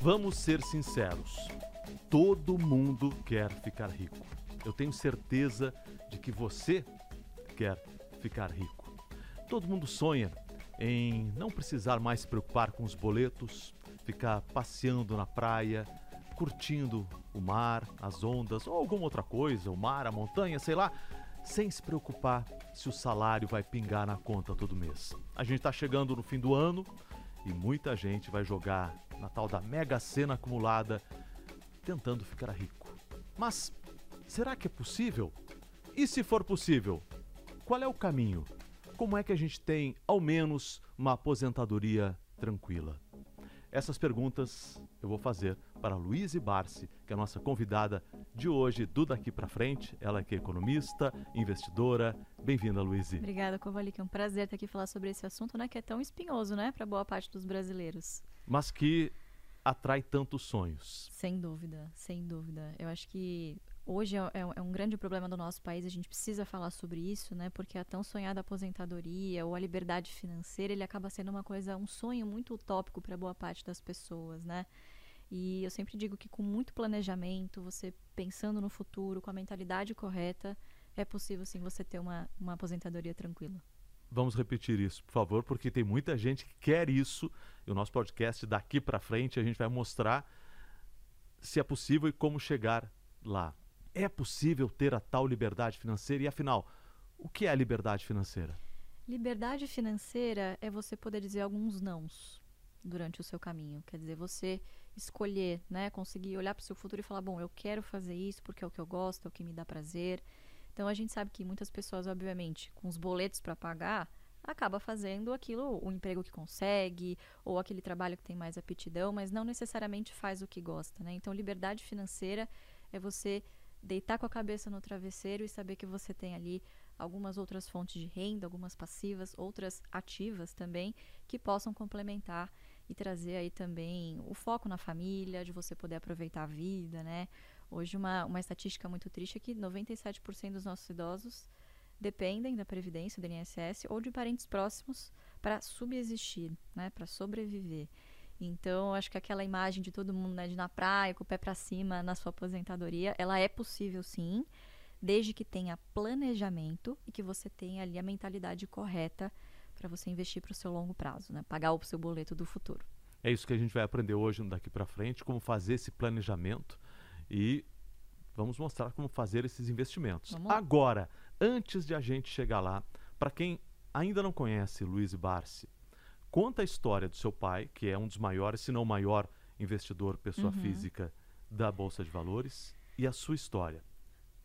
Vamos ser sinceros. Todo mundo quer ficar rico. Eu tenho certeza de que você quer ficar rico. Todo mundo sonha em não precisar mais se preocupar com os boletos, ficar passeando na praia, curtindo o mar, as ondas ou alguma outra coisa, o mar, a montanha, sei lá, sem se preocupar se o salário vai pingar na conta todo mês. A gente está chegando no fim do ano e muita gente vai jogar na tal da mega sena acumulada tentando ficar rico. Mas será que é possível? E se for possível, qual é o caminho? Como é que a gente tem, ao menos, uma aposentadoria tranquila? Essas perguntas eu vou fazer para Luiz Barsi, que é a nossa convidada de hoje do Daqui para Frente. Ela que é economista, investidora. Bem-vinda, Luiz. Obrigada, Kovalik. É um prazer estar aqui falar sobre esse assunto, né, que é tão espinhoso, né, para boa parte dos brasileiros. Mas que atrai tantos sonhos. Sem dúvida, sem dúvida. Eu acho que hoje é, é, é, um grande problema do nosso país, a gente precisa falar sobre isso, né? Porque a tão sonhada aposentadoria ou a liberdade financeira, ele acaba sendo uma coisa, um sonho muito utópico para boa parte das pessoas, né? E eu sempre digo que com muito planejamento, você pensando no futuro, com a mentalidade correta, é possível sim você ter uma, uma aposentadoria tranquila. Vamos repetir isso, por favor, porque tem muita gente que quer isso. E o nosso podcast daqui para frente a gente vai mostrar se é possível e como chegar lá. É possível ter a tal liberdade financeira? E afinal, o que é a liberdade financeira? Liberdade financeira é você poder dizer alguns nãos durante o seu caminho. Quer dizer, você escolher, né, conseguir olhar para o seu futuro e falar, bom, eu quero fazer isso porque é o que eu gosto, é o que me dá prazer. Então a gente sabe que muitas pessoas, obviamente, com os boletos para pagar, acaba fazendo aquilo, o emprego que consegue, ou aquele trabalho que tem mais aptidão, mas não necessariamente faz o que gosta, né? Então liberdade financeira é você deitar com a cabeça no travesseiro e saber que você tem ali algumas outras fontes de renda, algumas passivas, outras ativas também, que possam complementar e trazer aí também o foco na família, de você poder aproveitar a vida, né? Hoje uma, uma estatística muito triste é que 97% dos nossos idosos dependem da previdência, do INSS ou de parentes próximos para subsistir, né, para sobreviver. Então, acho que aquela imagem de todo mundo né, de na praia, com o pé para cima na sua aposentadoria, ela é possível sim, desde que tenha planejamento e que você tenha ali a mentalidade correta para você investir para o seu longo prazo, né? pagar o seu boleto do futuro. É isso que a gente vai aprender hoje daqui para frente, como fazer esse planejamento e vamos mostrar como fazer esses investimentos. Agora, antes de a gente chegar lá, para quem ainda não conhece Luiz Barsi, conta a história do seu pai, que é um dos maiores, se não o maior investidor, pessoa uhum. física da Bolsa de Valores, e a sua história.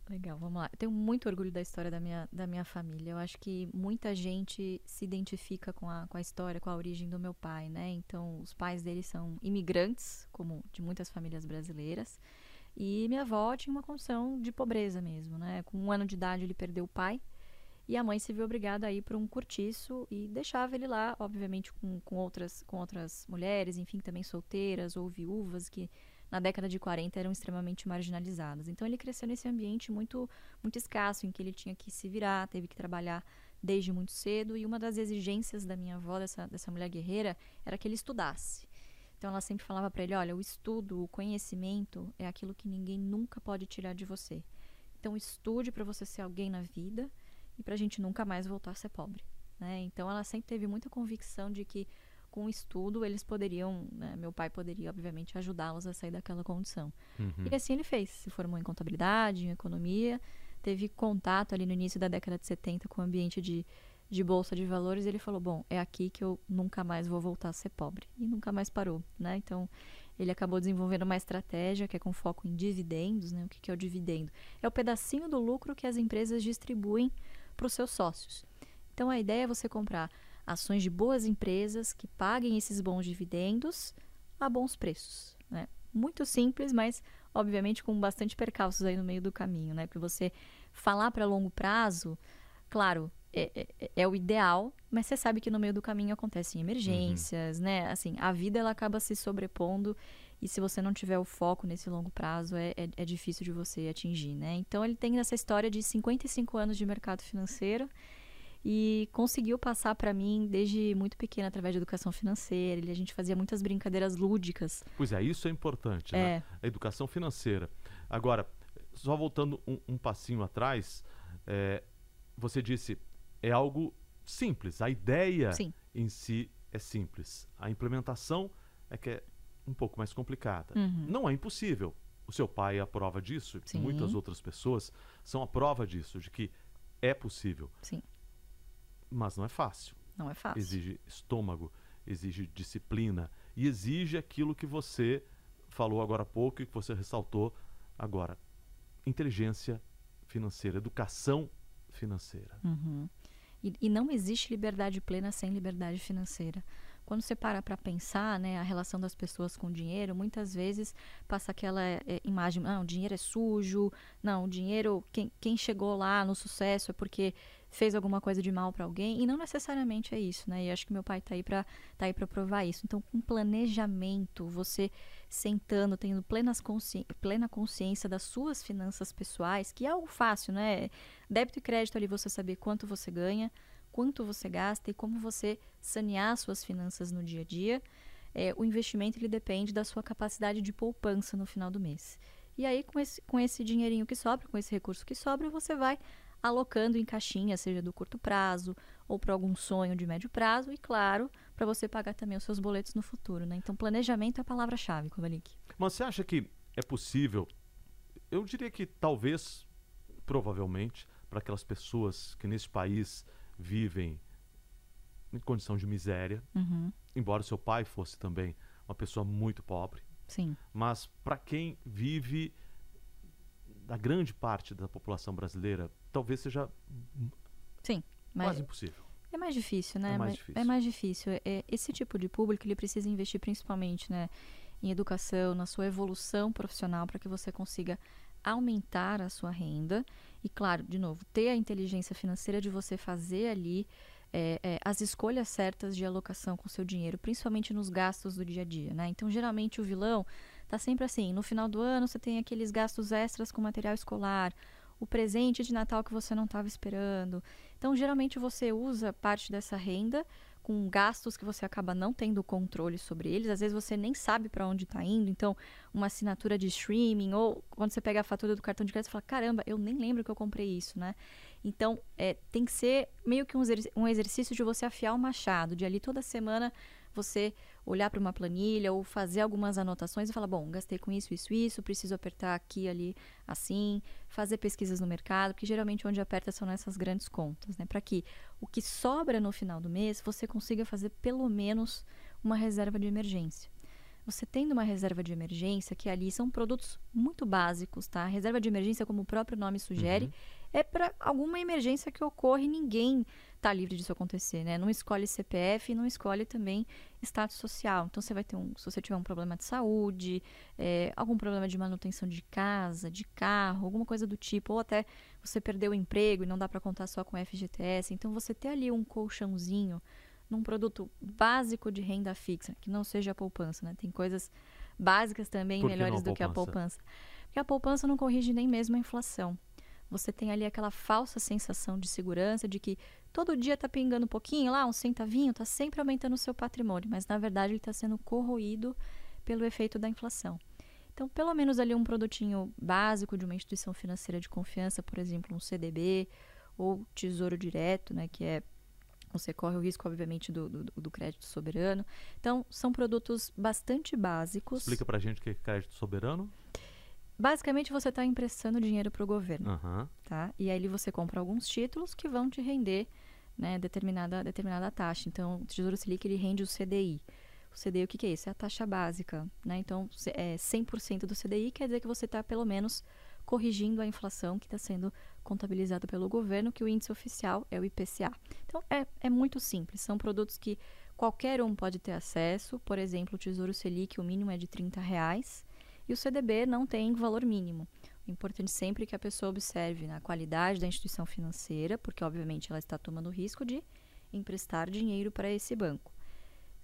Legal, vamos lá. Eu tenho muito orgulho da história da minha, da minha família. Eu acho que muita gente se identifica com a, com a história, com a origem do meu pai, né? Então, os pais dele são imigrantes, como de muitas famílias brasileiras. E minha avó tinha uma condição de pobreza mesmo, né? Com um ano de idade ele perdeu o pai e a mãe se viu obrigada a ir para um cortiço e deixava ele lá, obviamente com, com, outras, com outras mulheres, enfim, também solteiras ou viúvas que na década de 40 eram extremamente marginalizadas. Então ele cresceu nesse ambiente muito, muito escasso, em que ele tinha que se virar, teve que trabalhar desde muito cedo. E uma das exigências da minha avó, dessa, dessa mulher guerreira, era que ele estudasse. Então ela sempre falava para ele: olha, o estudo, o conhecimento é aquilo que ninguém nunca pode tirar de você. Então estude para você ser alguém na vida e para a gente nunca mais voltar a ser pobre. Né? Então ela sempre teve muita convicção de que com o estudo eles poderiam, né, meu pai poderia obviamente ajudá-los a sair daquela condição. Uhum. E assim ele fez, se formou em contabilidade, em economia, teve contato ali no início da década de 70 com o ambiente de, de bolsa de valores e ele falou, bom, é aqui que eu nunca mais vou voltar a ser pobre. E nunca mais parou, né? Então ele acabou desenvolvendo uma estratégia que é com foco em dividendos, né? O que, que é o dividendo? É o pedacinho do lucro que as empresas distribuem para os seus sócios. Então a ideia é você comprar ações de boas empresas que paguem esses bons dividendos a bons preços. Né? Muito simples, mas obviamente com bastante percalços aí no meio do caminho, né? Porque você falar para longo prazo, claro, é, é, é, o ideal, mas você sabe que no meio do caminho acontecem emergências, uhum. né? Assim, a vida ela acaba se sobrepondo E se você não tiver o foco nesse longo prazo, é, é, é difícil de você atingir, né? Então ele tem essa história de 55 anos de mercado financeiro e conseguiu passar para mim desde muito pequena através de educação financeira. Ele, a gente fazia muitas brincadeiras lúdicas. Pois é, isso é importante, né? É. A educação financeira. Agora, só voltando um, um passinho atrás, é, você disse é algo simples. A ideia Sim. em si é simples. A implementação é que é um pouco mais complicada. Uhum. Não é impossível. O seu pai é a prova disso, Sim. muitas outras pessoas são a prova disso, de que é possível. Sim, Mas não é fácil. não é fácil. Exige estômago, exige disciplina e exige aquilo que você falou agora há pouco e que você ressaltou agora: inteligência financeira, educação financeira. Uhum. E, e não existe liberdade plena sem liberdade financeira. Quando você para para pensar, né, a relação das pessoas com o dinheiro, muitas vezes passa aquela é, imagem, não, o dinheiro é sujo, não, o dinheiro, quem, quem chegou lá no sucesso é porque fez alguma coisa de mal para alguém, e não necessariamente é isso, né? E acho que meu pai tá aí para tá aí para provar isso. Então, com planejamento, você sentando, tendo plenas consci... plena consciência das suas finanças pessoais, que é algo fácil, né? Débito e crédito ali você saber quanto você ganha, quanto você gasta e como você sanear suas finanças no dia a dia. É, o investimento ele depende da sua capacidade de poupança no final do mês. E aí, com esse, com esse dinheirinho que sobra, com esse recurso que sobra, você vai alocando em caixinha, seja do curto prazo ou para algum sonho de médio prazo, e claro, para você pagar também os seus boletos no futuro. Né? Então, planejamento é a palavra-chave, Kovalik. Mas você acha que é possível? Eu diria que talvez, provavelmente, para aquelas pessoas que nesse país vivem em condição de miséria, Uhum. embora seu pai fosse também uma pessoa muito pobre, Sim, mas para quem vive da grande parte da população brasileira, talvez seja sim. Mas quase impossível. É mais difícil, né? É mais difícil. É mais difícil. É, esse tipo de público ele precisa investir principalmente né, em educação, na sua evolução profissional, para que você consiga aumentar a sua renda. E, claro, de novo, ter a inteligência financeira de você fazer ali é, é, as escolhas certas de alocação com seu dinheiro, principalmente nos gastos do dia a dia, né? Então, geralmente, o vilão tá sempre assim, no final do ano você tem aqueles gastos extras com material escolar, o presente de Natal que você não estava esperando. Então, geralmente você usa parte dessa renda com gastos que você acaba não tendo controle sobre eles. Às vezes você nem sabe para onde está indo. Então, uma assinatura de streaming ou quando você pega a fatura do cartão de crédito, você fala: caramba, eu nem lembro que eu comprei isso, né? Então, é, tem que ser meio que um, exerc- exercício de você afiar o machado, de ali toda semana você olhar para uma planilha ou fazer algumas anotações e falar: bom, gastei com isso, isso, isso, preciso apertar aqui, ali, assim, fazer pesquisas no mercado, porque geralmente onde aperta são nessas grandes contas, né? Para que o que sobra no final do mês você consiga fazer pelo menos uma reserva de emergência. Você tendo uma reserva de emergência, que ali são produtos muito básicos, tá? A reserva de emergência, como o próprio nome sugere, é para alguma emergência que ocorre e ninguém está livre disso acontecer, né? Não escolhe CPF não escolhe também status social. Então você vai ter um, se você tiver um problema de saúde, é, algum problema de manutenção de casa, de carro, alguma coisa do tipo, ou até você perdeu o emprego e não dá para contar só com FGTS. Então você ter ali um colchãozinho num produto básico de renda fixa, que não seja a poupança, né? Tem coisas básicas também Por melhores do que a poupança? Porque a poupança não corrige nem mesmo a inflação. Você tem ali aquela falsa sensação de segurança de que todo dia tá pingando um pouquinho lá, um centavinho, tá sempre aumentando o seu patrimônio, mas na verdade ele está sendo corroído pelo efeito da inflação. Então, pelo menos ali um produtinho básico de uma instituição financeira de confiança, por exemplo, um CDB ou Tesouro Direto, né, que é você corre o risco, obviamente, do, do, do crédito soberano. Então, são produtos bastante básicos. Explica pra gente o que é crédito soberano. Basicamente, você está emprestando dinheiro para o governo, Aham. tá? E aí você compra alguns títulos que vão te render né, determinada, determinada taxa. Então, o Tesouro Selic, ele rende o CDI. O CDI, o que, que é isso? É a taxa básica, né? Então, é 100% do CDI quer dizer que você está, pelo menos, corrigindo a inflação que está sendo contabilizada pelo governo, que o índice oficial é o IPCA. Então, é, é muito simples. São produtos que qualquer um pode ter acesso. Por exemplo, o Tesouro Selic, o mínimo é de 30 reais. E o CDB não tem valor mínimo. O importante sempre é que a pessoa observe a qualidade da instituição financeira, porque obviamente ela está tomando o risco de emprestar dinheiro para esse banco.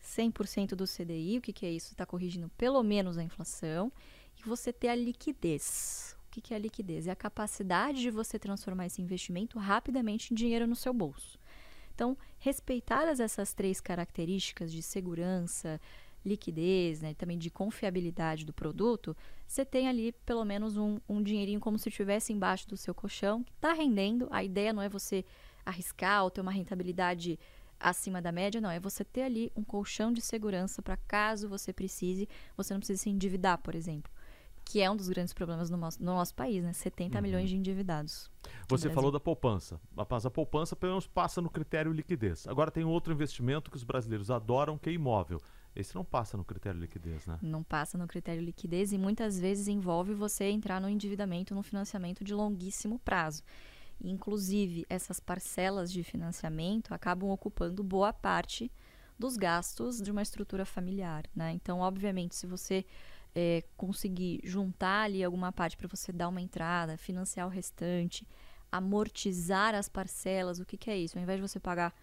100% do CDI, o que, que é isso? Está corrigindo pelo menos a inflação, e você ter a liquidez. O que, é a liquidez? É a capacidade de você transformar esse investimento rapidamente em dinheiro no seu bolso. Então, respeitadas essas três características de segurança, liquidez, né, também de confiabilidade do produto, você tem ali pelo menos um, um dinheirinho como se estivesse embaixo do seu colchão, que está rendendo. A ideia não é você arriscar ou ter uma rentabilidade acima da média, não. É você ter ali um colchão de segurança para caso você precise, você não precisa se endividar, por exemplo. Que é um dos grandes problemas no nosso, no nosso país, né? 70 uhum. milhões de endividados. Você falou da poupança. Mas a poupança, pelo menos, passa no critério liquidez. Agora tem outro investimento que os brasileiros adoram, que é imóvel. Esse não passa no critério liquidez, né? Não passa no critério liquidez e muitas vezes envolve você entrar no endividamento, no financiamento de longuíssimo prazo. Inclusive, essas parcelas de financiamento acabam ocupando boa parte dos gastos de uma estrutura familiar, né? Então, obviamente, se você é, conseguir juntar ali alguma parte para você dar uma entrada, financiar o restante, amortizar as parcelas, o que, que é isso? Ao invés de você pagar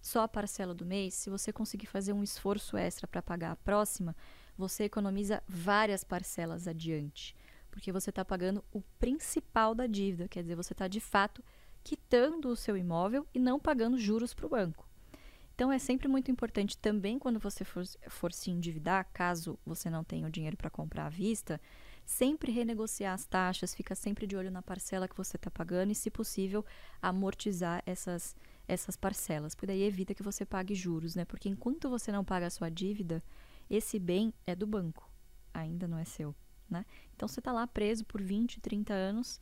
só a parcela do mês, se você conseguir fazer um esforço extra para pagar a próxima, você economiza várias parcelas adiante porque você está pagando o principal da dívida, quer dizer, você está de fato quitando o seu imóvel e não pagando juros para o banco. Então é sempre muito importante também quando você for, for se endividar, caso você não tenha o dinheiro para comprar à vista, sempre renegociar as taxas, fica sempre de olho na parcela que você está pagando e, se possível, amortizar essas, essas parcelas, porque daí evita que você pague juros, né? Porque enquanto você não paga a sua dívida, esse bem é do banco, ainda não é seu. Né? Então você está lá preso por 20, 30 anos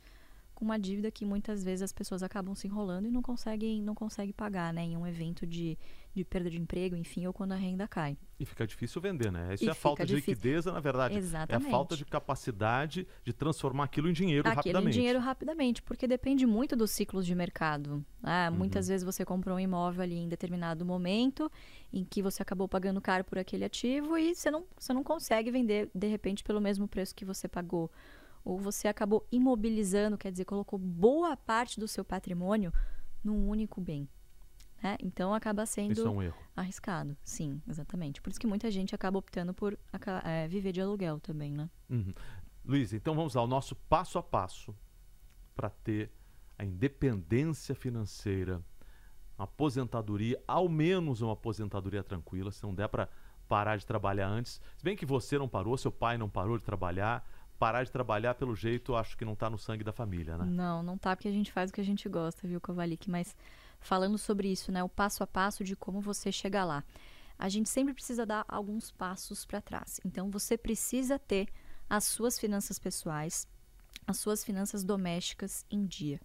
com uma dívida que muitas vezes as pessoas acabam se enrolando e não conseguem, não conseguem pagar, né? Em um evento de, de perda de emprego, enfim, ou quando a renda cai. E fica difícil vender, né? Isso e é a falta de liquidez, na verdade. Exatamente. É a falta de capacidade de transformar aquilo em dinheiro aquilo rapidamente. Em dinheiro rapidamente, porque depende muito dos ciclos de mercado. Ah, uhum. Muitas vezes você comprou um imóvel ali em determinado momento em que você acabou pagando caro por aquele ativo e você não, você não consegue vender, de repente, pelo mesmo preço que você pagou ou você acabou imobilizando, quer dizer, colocou boa parte do seu patrimônio num único bem. Né? Então acaba sendo é um erro. arriscado. Sim, exatamente. Por isso que muita gente acaba optando por é, viver de aluguel também, né? Uhum. Luiz, então vamos ao nosso passo a passo para ter a independência financeira, uma aposentadoria, ao menos uma aposentadoria tranquila, se não der para parar de trabalhar antes. Se bem que você não parou, seu pai não parou de trabalhar, parar de trabalhar pelo jeito, acho que não está no sangue da família, né? Não, não tá porque a gente faz o que a gente gosta, viu, Kovalik? Mas falando sobre isso, né, o passo a passo de como você chegar lá. A gente sempre precisa dar alguns passos para trás. Então você precisa ter as suas finanças pessoais, as suas finanças domésticas em dia.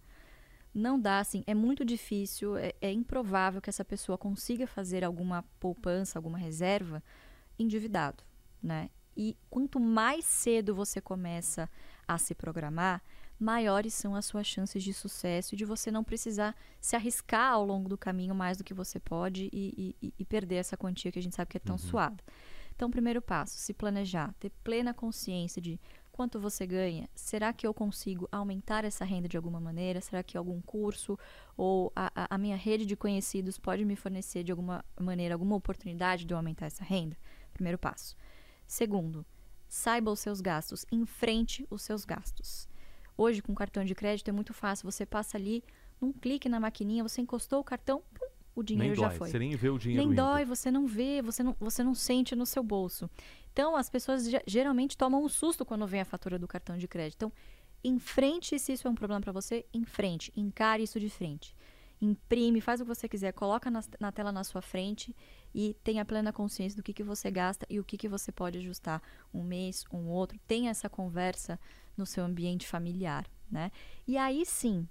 Não dá assim, é muito difícil, é, é improvável que essa pessoa consiga fazer alguma poupança, alguma reserva endividado, né? E quanto mais cedo você começa a se programar, maiores são as suas chances de sucesso e de você não precisar se arriscar ao longo do caminho mais do que você pode e, e, e perder essa quantia que a gente sabe que é tão uhum. suada. Então, primeiro passo, se planejar, ter plena consciência de quanto você ganha. Será que eu consigo aumentar essa renda de alguma maneira? Será que algum curso ou a, a minha rede de conhecidos pode me fornecer de alguma maneira alguma oportunidade de eu aumentar essa renda? Primeiro passo. Segundo, saiba os seus gastos, enfrente os seus gastos. Hoje, com cartão de crédito, é muito fácil. Você passa ali, num clique na maquininha, você encostou o cartão, pum, o dinheiro nem já dói. foi. Você nem vê o dinheiro Nem indo. dói, você não vê, você não, você não sente no seu bolso. Então, as pessoas geralmente tomam um susto quando vem a fatura do cartão de crédito. Então, enfrente se isso é um problema para você, enfrente, encare isso de frente imprime, faz o que você quiser, coloca na, na, tela na sua frente e tenha plena consciência do que, que você gasta e o que, que você pode ajustar um mês, um outro. Tenha essa conversa no seu ambiente familiar, né? E aí sim,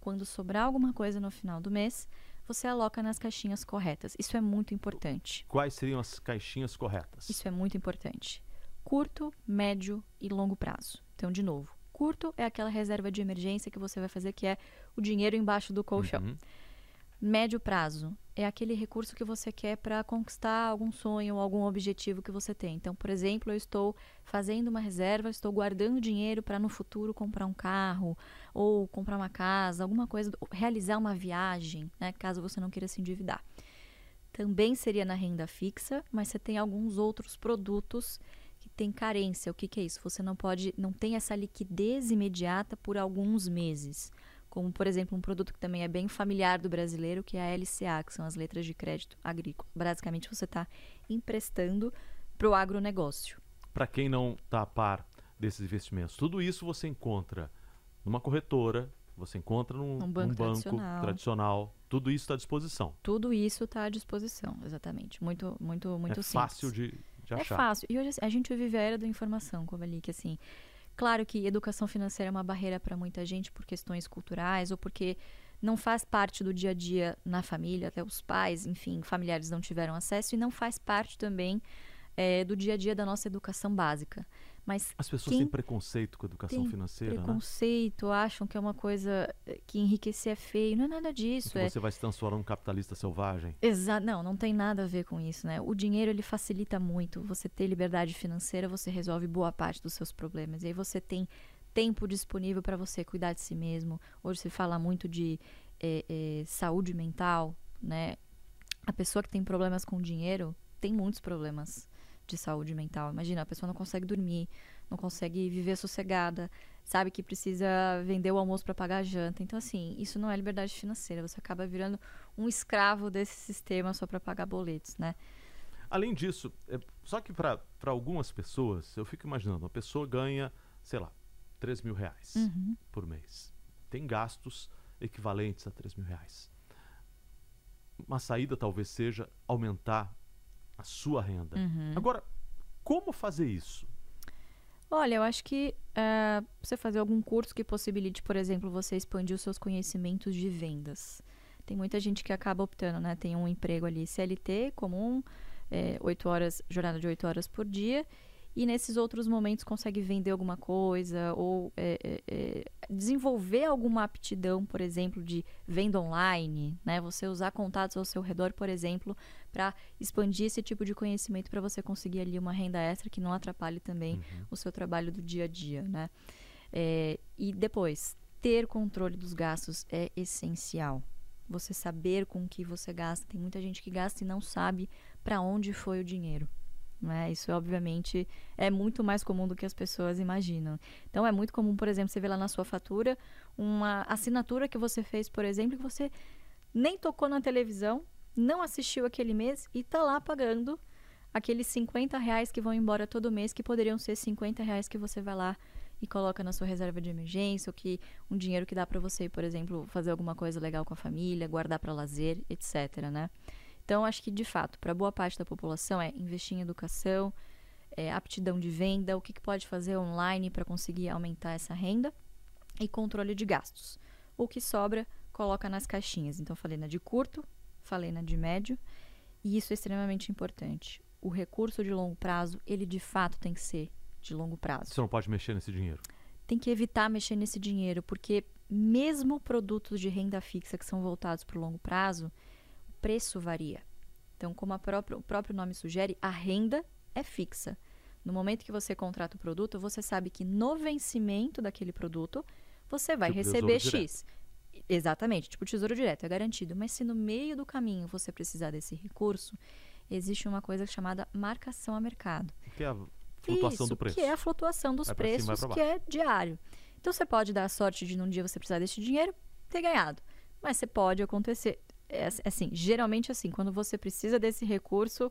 quando sobrar alguma coisa no final do mês, você aloca nas caixinhas corretas. Isso é muito importante. Quais seriam as caixinhas corretas? Isso é muito importante. Curto, médio e longo prazo. Então, de novo, curto é aquela reserva de emergência que você vai fazer, que é o dinheiro embaixo do colchão. Uhum. Médio prazo é aquele recurso que você quer para conquistar algum sonho algum objetivo que você tem. Então, por exemplo, eu estou fazendo uma reserva, estou guardando dinheiro para no futuro comprar um carro ou comprar uma casa, alguma coisa, realizar uma viagem, né, caso você não queira se endividar. também seria na renda fixa, mas você tem alguns outros produtos que têm carência. O que, que é isso? Você não pode, não tem essa liquidez imediata por alguns meses. Como, por exemplo, um produto que também é bem familiar do brasileiro, que é a LCA, que são as letras de crédito agrícola. Basicamente, você está emprestando para o agronegócio. Para quem não está a par desses investimentos, tudo isso você encontra numa corretora, você encontra num, Um banco num banco tradicional. tradicional. Tudo isso está à disposição. Tudo isso está à disposição, exatamente. Muito, muito, muito é simples. fácil de, de É achar. fácil. E hoje assim, a gente vive a era da informação, como ali, que assim, claro que educação financeira é uma barreira para muita gente por questões culturais ou porque não faz parte do dia a dia na família, até os pais, enfim, familiares não tiveram acesso e não faz parte também eh, do dia a dia da nossa educação básica. Mas As pessoas têm preconceito com a educação financeira, né? preconceito, acham que é uma coisa eh, que enriquecer é feio. Não é nada disso. É você vai se transformar num capitalista selvagem. Exa não, não tem nada a ver com isso, né? O dinheiro ele facilita muito. Você ter liberdade financeira, você resolve boa parte dos seus problemas. E aí você tem tempo disponível para você cuidar de si mesmo. Hoje se fala muito de eh, eh, saúde mental, né? A pessoa que tem problemas com dinheiro tem muitos problemas de saúde mental. Imagina, a pessoa não consegue dormir, não consegue viver sossegada, sabe que precisa vender o almoço para pagar a janta. Então, assim, isso não é liberdade financeira. Você acaba virando um escravo desse sistema só para pagar boletos, né? Além disso, é- só que para algumas pessoas, eu fico imaginando, uma pessoa ganha, sei lá, 3 mil reais Uhum. por mês. Tem gastos equivalentes a 3 mil reais. Uma saída talvez seja aumentar a sua renda. Uhum. Agora, como fazer isso? Olha, eu acho que eh, você fazer algum curso que possibilite, por exemplo, você expandir os seus conhecimentos de vendas. Tem muita gente que acaba optando, né? Tem um emprego ali CLT comum, eh, oito horas, jornada de 8 horas por dia, e nesses outros momentos consegue vender alguma coisa ou eh, eh, eh, desenvolver alguma aptidão, por exemplo, de venda online, né? Você usar contatos ao seu redor, por exemplo, para expandir esse tipo de conhecimento para você conseguir ali uma renda extra que não atrapalhe também Uhum. o seu trabalho do dia a dia, né? É, e depois, ter controle dos gastos é essencial. Você saber com o que você gasta. Tem muita gente que gasta e não sabe para onde foi o dinheiro. Né? Isso, obviamente, é muito mais comum do que as pessoas imaginam. Então, é muito comum, por exemplo, você ver lá na sua fatura uma assinatura que você fez, por exemplo, que você nem tocou na televisão, não assistiu aquele mês e tá lá pagando aqueles 50 reais que vão embora todo mês, que poderiam ser 50 reais que você vai lá e coloca na sua reserva de emergência, ou que um dinheiro que dá para você, por exemplo, fazer alguma coisa legal com a família, guardar para lazer, etc, né? Então, acho que de fato, para boa parte da população é investir em educação, é, aptidão de venda, o que, que pode fazer online para conseguir aumentar essa renda e controle de gastos. O que sobra, coloca nas caixinhas. Então, falei na de curto, falei na de médio, e isso é extremamente importante. O recurso de longo prazo, ele de fato tem que ser de longo prazo. Você não pode mexer nesse dinheiro. Tem que evitar mexer nesse dinheiro, porque mesmo produtos de renda fixa que são voltados para o longo prazo, preço varia. Então, como própria- o próprio nome sugere, a renda é fixa. No momento que você contrata o produto, você sabe que no vencimento daquele produto, você vai Tipo receber X. Exatamente, tipo tesouro direto, é garantido. Mas se no meio do caminho você precisar desse recurso, existe uma coisa chamada marcação a mercado. Que é a flutuação Isso, do preço. que é a flutuação dos Vai cima, preços, pra que é diário. Então você pode dar a sorte de num dia você precisar desse dinheiro ter ganhado. Mas você pode acontecer. É ass- assim, geralmente assim, quando você precisa desse recurso,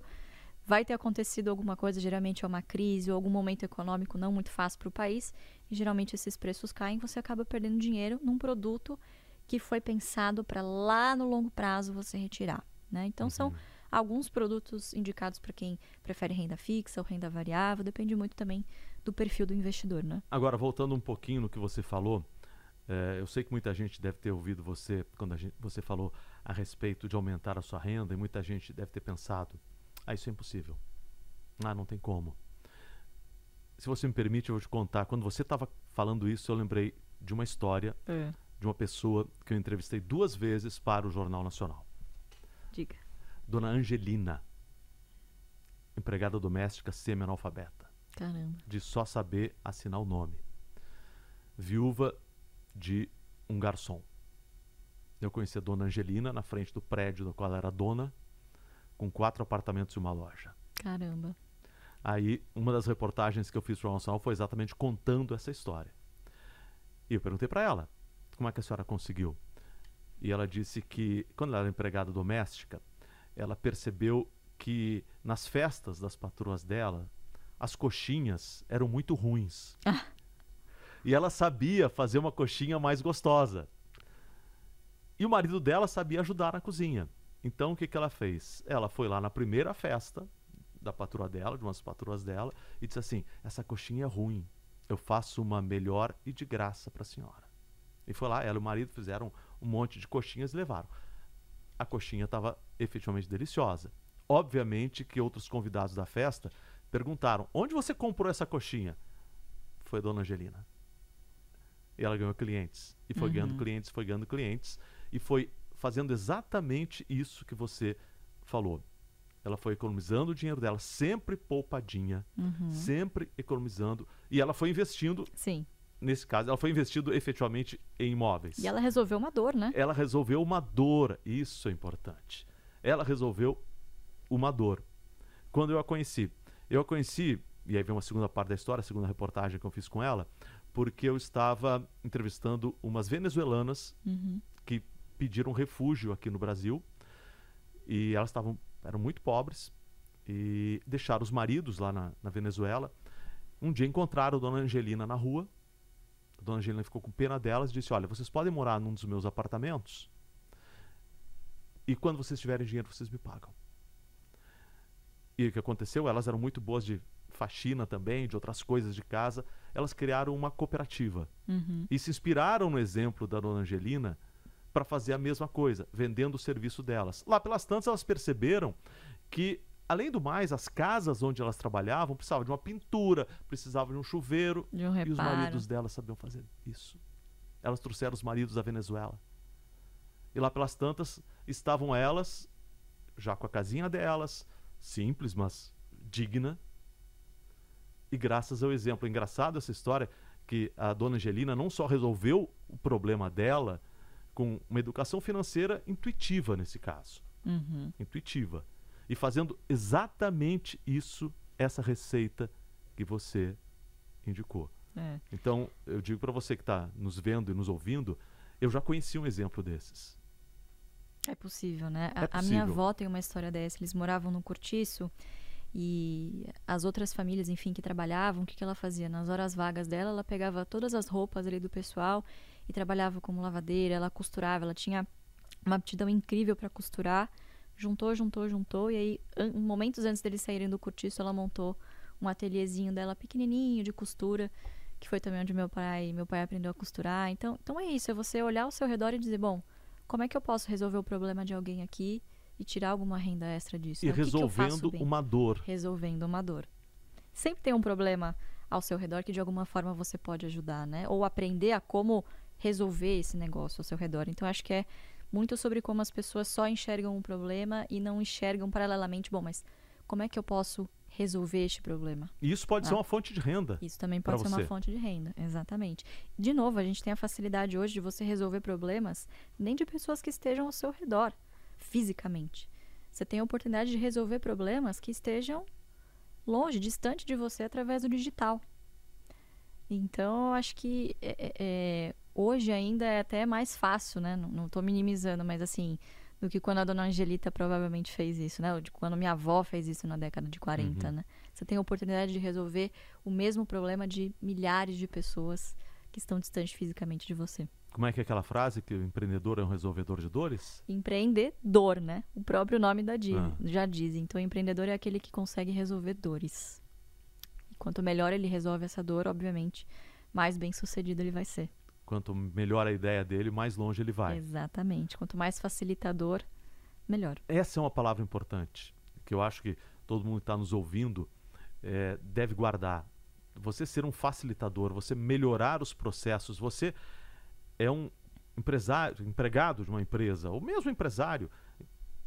vai ter acontecido alguma coisa, geralmente é uma crise ou algum momento econômico não muito fácil para o país, e geralmente esses preços caem, você acaba perdendo dinheiro num produto que foi pensado para lá no longo prazo você retirar. Né? Então são Uhum. alguns produtos indicados para quem prefere renda fixa ou renda variável, depende muito também do perfil do investidor, né? Agora, voltando um pouquinho no que você falou, eh, eu sei que muita gente deve ter ouvido você quando gente- você falou a respeito de aumentar a sua renda, e muita gente deve ter pensado: ah, isso é impossível. Ah, não tem como. Se você me permite, eu vou te contar. Quando você estava falando isso, eu lembrei de uma história de uma pessoa que eu entrevistei duas vezes para o Jornal Nacional. Diga. Dona Angelina, empregada doméstica semi-analfabeta. Caramba. de só saber assinar o nome. Viúva de um garçom. Eu conheci a dona Angelina na frente do prédio do qual ela era dona, com quatro apartamentos e uma loja. Caramba. Aí, uma das reportagens que eu fiz para o Nacional foi exatamente contando essa história. E eu perguntei para ela, como é que a senhora conseguiu? E ela disse que, quando ela era empregada doméstica, ela percebeu que nas festas das patroas dela, as coxinhas eram muito ruins. Ah. E ela sabia fazer uma coxinha mais gostosa. E o marido dela sabia ajudar na cozinha. Então o que, que ela fez? Ela foi lá na primeira festa da patroa dela, de umas patroas dela, e disse assim: essa coxinha é ruim. Eu faço uma melhor e de graça para a senhora. E foi lá, ela e o marido fizeram um monte de coxinhas e levaram. A coxinha estava efetivamente deliciosa. Obviamente que outros convidados da festa perguntaram: onde você comprou essa coxinha? Foi a dona Angelina. E ela ganhou clientes. E foi Uhum. ganhando clientes, foi ganhando clientes. E foi fazendo exatamente isso que você falou. Ela foi economizando o dinheiro dela, sempre poupadinha, Uhum. sempre economizando. E ela foi investindo, Sim. nesse caso, ela foi investindo efetivamente em imóveis. E ela resolveu uma dor, né? Ela resolveu uma dor, isso é importante. Ela resolveu uma dor. Quando eu a conheci, eu a conheci, e aí vem uma segunda parte da história, a segunda reportagem que eu fiz com ela, porque eu estava entrevistando umas venezuelanas Uhum. que pediram refúgio aqui no Brasil e elas estavam eram muito pobres e deixaram os maridos lá na, na Venezuela. Um dia encontraram a Dona Angelina na rua. A Dona Angelina ficou com pena delas e disse: Olha, vocês podem morar num dos meus apartamentos e quando vocês tiverem dinheiro vocês me pagam. E o que aconteceu? Elas eram muito boas de faxina também, de outras coisas de casa. Elas criaram uma cooperativa Uhum. e se inspiraram no exemplo da dona Angelina para fazer a mesma coisa, vendendo o serviço delas. Lá pelas tantas elas perceberam que além do mais, as casas onde elas trabalhavam precisavam de uma pintura, precisavam de um chuveiro, De um e os maridos delas sabiam fazer isso. Elas trouxeram os maridos da Venezuela. E lá pelas tantas estavam elas, já com a casinha delas, simples, mas digna. E graças ao exemplo, engraçado essa história que a dona Angelina não só resolveu o problema dela com uma educação financeira intuitiva nesse caso, Uhum. intuitiva, e fazendo exatamente isso, essa receita que você indicou. É. Então, eu digo para você que está nos vendo e nos ouvindo, eu já conheci um exemplo desses. É possível, né? É A, a minha possível. avó tem uma história dessa. Eles moravam no cortiço e as outras famílias, enfim, que trabalhavam, o que, que ela fazia? Nas horas vagas dela, ela pegava todas as roupas ali do pessoal e trabalhava como lavadeira, ela costurava, ela tinha uma aptidão incrível para costurar. Juntou, juntou, juntou e aí, an- momentos antes deles saírem do cortiço, ela montou um ateliêzinho dela pequenininho de costura, que foi também onde meu pai, meu pai aprendeu a costurar. Então, então é isso, é você olhar ao seu redor e dizer, bom, como é que eu posso resolver o problema de alguém aqui e tirar alguma renda extra disso? e né? O que que resolvendo uma dor. resolvendo uma dor. Sempre tem um problema ao seu redor que de alguma forma você pode ajudar, né? Ou aprender a como resolver esse negócio ao seu redor. Então acho que é muito sobre como as pessoas só enxergam um problema e não enxergam paralelamente, bom, mas como é que eu posso resolver este problema? E isso pode ser Ah. uma fonte de renda. Isso também pode ser uma você. fonte de renda, exatamente. De novo, a gente tem a facilidade hoje de você resolver problemas nem de pessoas que estejam ao seu redor, fisicamente. Você tem a oportunidade de resolver problemas que estejam longe, distante de você através do digital. Então, eu acho que é, é, é, hoje ainda é até mais fácil, né? Não, tô minimizando, mas assim, do que quando a dona Angelita provavelmente fez isso, né? Ou de quando minha avó fez isso na década de 40, Uhum. né? Você tem a oportunidade de resolver o mesmo problema de milhares de pessoas que estão distantes fisicamente de você. Como é que é aquela frase que o empreendedor é um resolvedor de dores? Empreendedor, né? O próprio nome da di- Ah. já diz. Então, empreendedor é aquele que consegue resolver dores. Quanto melhor ele resolve essa dor, obviamente, mais bem sucedido ele vai ser. Quanto melhor a ideia dele, mais longe ele vai. Exatamente. Quanto mais facilitador, melhor. Essa é uma palavra importante, que eu acho que todo mundo que está nos ouvindo eh, deve guardar. Você ser um facilitador, você melhorar os processos, você é um empresário, empregado de uma empresa, ou mesmo empresário,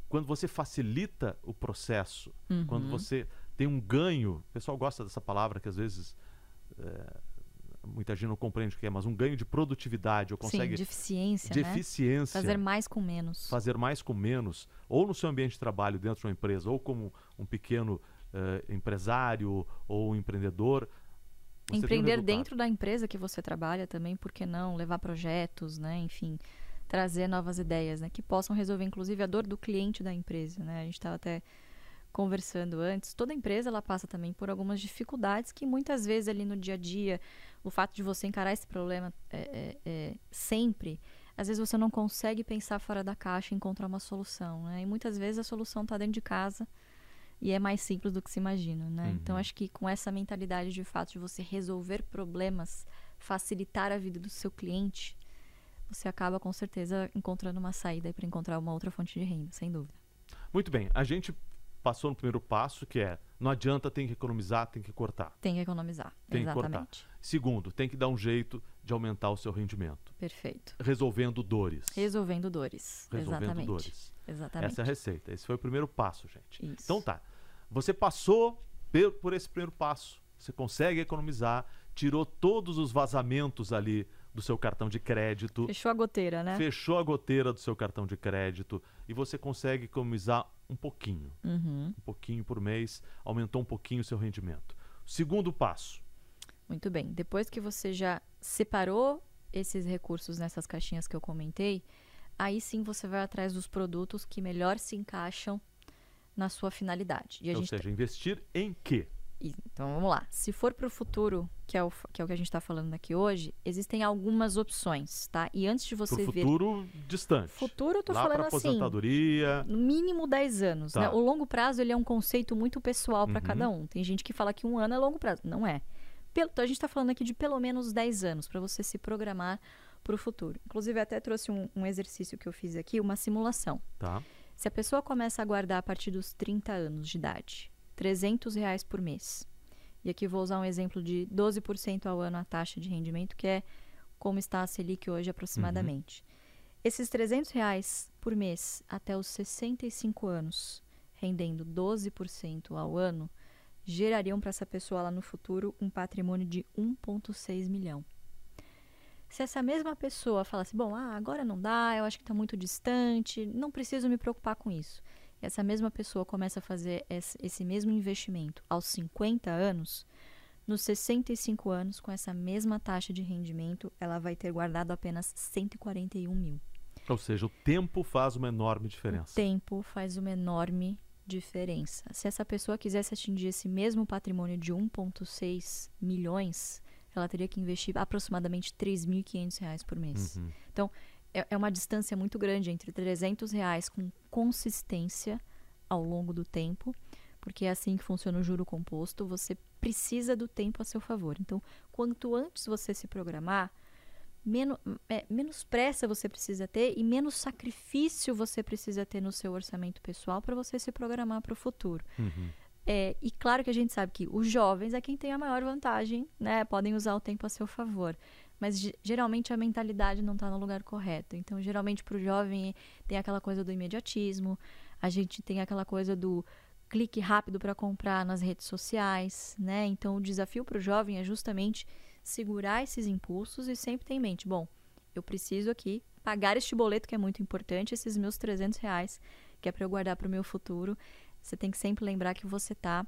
quando você facilita o processo, quando Uhum. você tem um ganho, o pessoal gosta dessa palavra que às vezes eh, muita gente não compreende o que é, mas um ganho de produtividade, ou consegue Sim, de eficiência, de né? eficiência, Fazer mais com menos. fazer mais com menos, ou no seu ambiente de trabalho dentro de uma empresa, ou como um pequeno eh, empresário ou um empreendedor. um Empreender resultado. dentro da empresa que você trabalha também, por que não? Levar projetos, né? Enfim, trazer novas ideias, né? Que possam resolver, inclusive, a dor do cliente da empresa, né? A gente estava até conversando antes. Toda empresa, ela passa também por algumas dificuldades que muitas vezes ali no dia a dia, o fato de você encarar esse problema é, é, é, sempre, às vezes você não consegue pensar fora da caixa e encontrar uma solução, né? E muitas vezes a solução está dentro de casa e é mais simples do que se imagina, né? Então Uhum. acho que com essa mentalidade de fato de você resolver problemas, facilitar a vida do seu cliente, você acaba com certeza encontrando uma saída para encontrar uma outra fonte de renda, sem dúvida. Muito bem, a gente passou no primeiro passo, que é não adianta, tem que economizar, tem que cortar. Tem que economizar. Tem que cortar. Exatamente. Segundo, tem que dar um jeito de aumentar o seu rendimento, Perfeito. resolvendo dores. Resolvendo dores. Resolvendo Exatamente. dores. Exatamente. Essa é a receita. Esse foi o primeiro passo, gente. Isso. Então tá. Você passou por esse primeiro passo. Você consegue economizar, tirou todos os vazamentos ali do seu cartão de crédito, Fechou a goteira, né? fechou a goteira do seu cartão de crédito e você consegue economizar um pouquinho, Uhum. um pouquinho por mês, aumentou um pouquinho o seu rendimento. Segundo passo, Muito bem. Depois que você já separou esses recursos nessas caixinhas que eu comentei, aí sim você vai atrás dos produtos que melhor se encaixam na sua finalidade. E a ou gente seja, investir em quê? Então vamos lá. Se for para o futuro, que é o, que é o que a gente está falando aqui hoje, existem algumas opções, tá? E antes de você o ver. futuro distante. Futuro, eu tô Lá falando assim. aposentadoria. No mínimo 10 anos, Tá. né? O longo prazo ele é um conceito muito pessoal para Uhum. cada um. Tem gente que fala que um ano é longo prazo. Não é. Pelo- então a gente está falando aqui de pelo menos 10 anos para você se programar para o futuro. Inclusive, eu até trouxe um, um exercício que eu fiz aqui, uma simulação. Tá. Se a pessoa começa a guardar a partir dos 30 anos de idade, 300 reais por mês. E aqui vou usar um exemplo de 12% ao ano a taxa de rendimento, que é como está a Selic hoje aproximadamente. Esses 300 reais por mês até os 65 anos, rendendo 12% ao ano, gerariam para essa pessoa lá no futuro um patrimônio de 1,6 milhão. Se essa mesma pessoa falasse, bom, ah, agora não dá, eu acho que está muito distante, não preciso me preocupar com isso. Essa mesma pessoa começa a fazer esse, mesmo investimento aos 50 anos, nos 65 anos, com essa mesma taxa de rendimento, ela vai ter guardado apenas 141 mil. Ou seja, o tempo faz uma enorme O diferença. tempo faz uma enorme diferença. Se essa pessoa quisesse atingir esse mesmo patrimônio de 1,6 milhões, ela teria que investir aproximadamente 3.500 reais por mês. Uhum. É, é uma distância muito grande entre 300 reais com consistência ao longo do tempo, porque é assim que funciona o juro composto. Você precisa do tempo a seu favor. Então, quanto antes você se programar, menos, é, menos pressa você precisa ter e menos sacrifício você precisa ter no seu orçamento pessoal para você se programar para o futuro. Uhum. É, e claro que a gente sabe que os jovens é quem tem a maior vantagem, né? Podem usar o tempo a seu favor. Mas ge- geralmente a mentalidade não está no lugar correto. Então, geralmente para o jovem tem aquela coisa do imediatismo, a gente tem aquela coisa do clique rápido para comprar nas redes sociais, né? Então, o desafio para o jovem é justamente segurar esses impulsos e sempre ter em mente, bom, eu preciso aqui pagar este boleto que é muito importante, esses meus 300 reais, que é para eu guardar para o meu futuro. Você tem que sempre lembrar que você está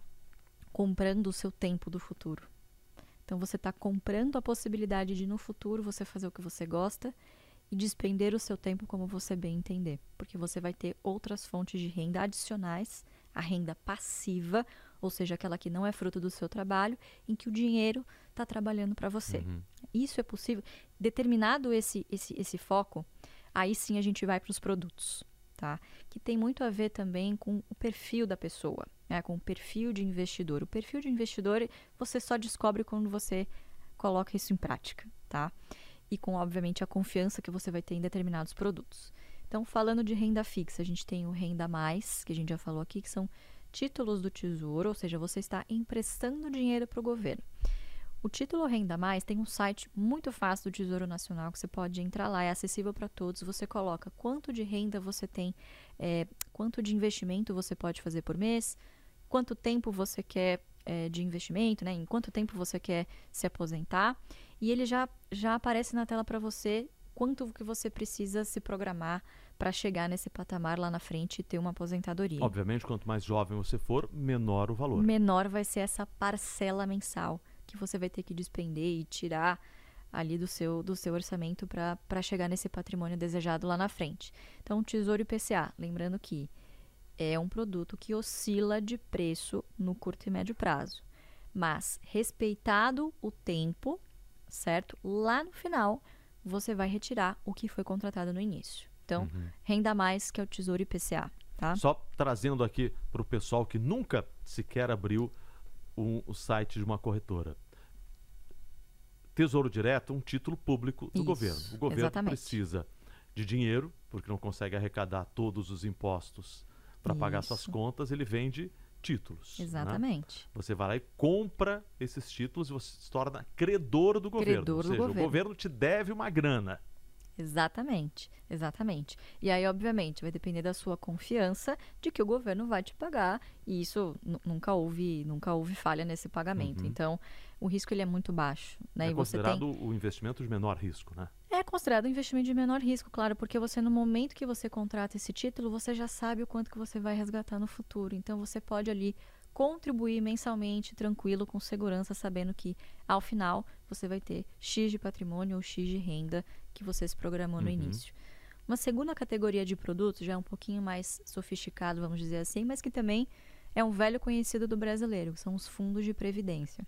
comprando o seu tempo do futuro. Então você está comprando a possibilidade de no futuro você fazer o que você gosta e despender o seu tempo como você bem entender, porque você vai ter outras fontes de renda adicionais, a renda passiva, ou seja, aquela que não é fruto do seu trabalho, em que o dinheiro está trabalhando para você. Uhum. Isso é possível. Determinado esse, esse, esse foco, aí sim a gente vai para os produtos, tá? Que tem muito a ver também com o perfil da pessoa, né? com o perfil de investidor. O perfil de investidor você só descobre quando você coloca isso em prática, tá? E com, obviamente, a confiança que você vai ter em determinados produtos. Então, falando de renda fixa, a gente tem o Renda Mais, que a gente já falou aqui, que são títulos do Tesouro, ou seja, você está emprestando dinheiro para o governo. O título Renda Mais tem um site muito fácil do Tesouro Nacional que você pode entrar lá, é acessível para todos. Você coloca quanto de renda você tem, é, quanto de investimento você pode fazer por mês, quanto tempo você quer é, de investimento, né? Em quanto tempo você quer se aposentar. e ele já, já aparece na tela para você quanto que você precisa se programar para chegar nesse patamar lá na frente e ter uma aposentadoria. Obviamente, quanto mais jovem você for, menor o valor. Menor vai ser essa parcela mensal que você vai ter que despender e tirar ali do seu, do seu orçamento para chegar nesse patrimônio desejado lá na frente. Então, Tesouro IPCA, lembrando que é um produto que oscila de preço no curto e médio prazo. Mas, respeitado o tempo, certo? Lá no final, você vai retirar o que foi contratado no início. Então, uhum. renda mais que é o Tesouro IPCA. Tá? Só trazendo aqui para o pessoal que nunca sequer abriu um, o site de uma corretora. Tesouro Direto, um título público do Isso, governo. O governo exatamente. precisa de dinheiro, porque não consegue arrecadar todos os impostos para pagar suas contas, ele vende títulos. Né? Exatamente. Né? Você vai lá e compra esses títulos e você se torna credor do governo. Credor Ou seja, do governo. o governo te deve uma grana. Exatamente, exatamente. E aí, obviamente, vai depender da sua confiança de que o governo vai te pagar. E isso nunca houve, nunca houve falha nesse pagamento. Uhum. Então, o risco ele é muito baixo. Né? É e considerado tem... o investimento de menor risco, né? É considerado um investimento de menor risco, claro, porque você no momento que você contrata esse título, você já sabe o quanto que você vai resgatar no futuro. Então você pode ali contribuir mensalmente, tranquilo, com segurança, sabendo que ao final você vai ter X de patrimônio ou X de renda que você se programou no uhum. início. Uma segunda categoria de produtos, já é um pouquinho mais sofisticado, vamos dizer assim, mas que também é um velho conhecido do brasileiro, que são os fundos de previdência.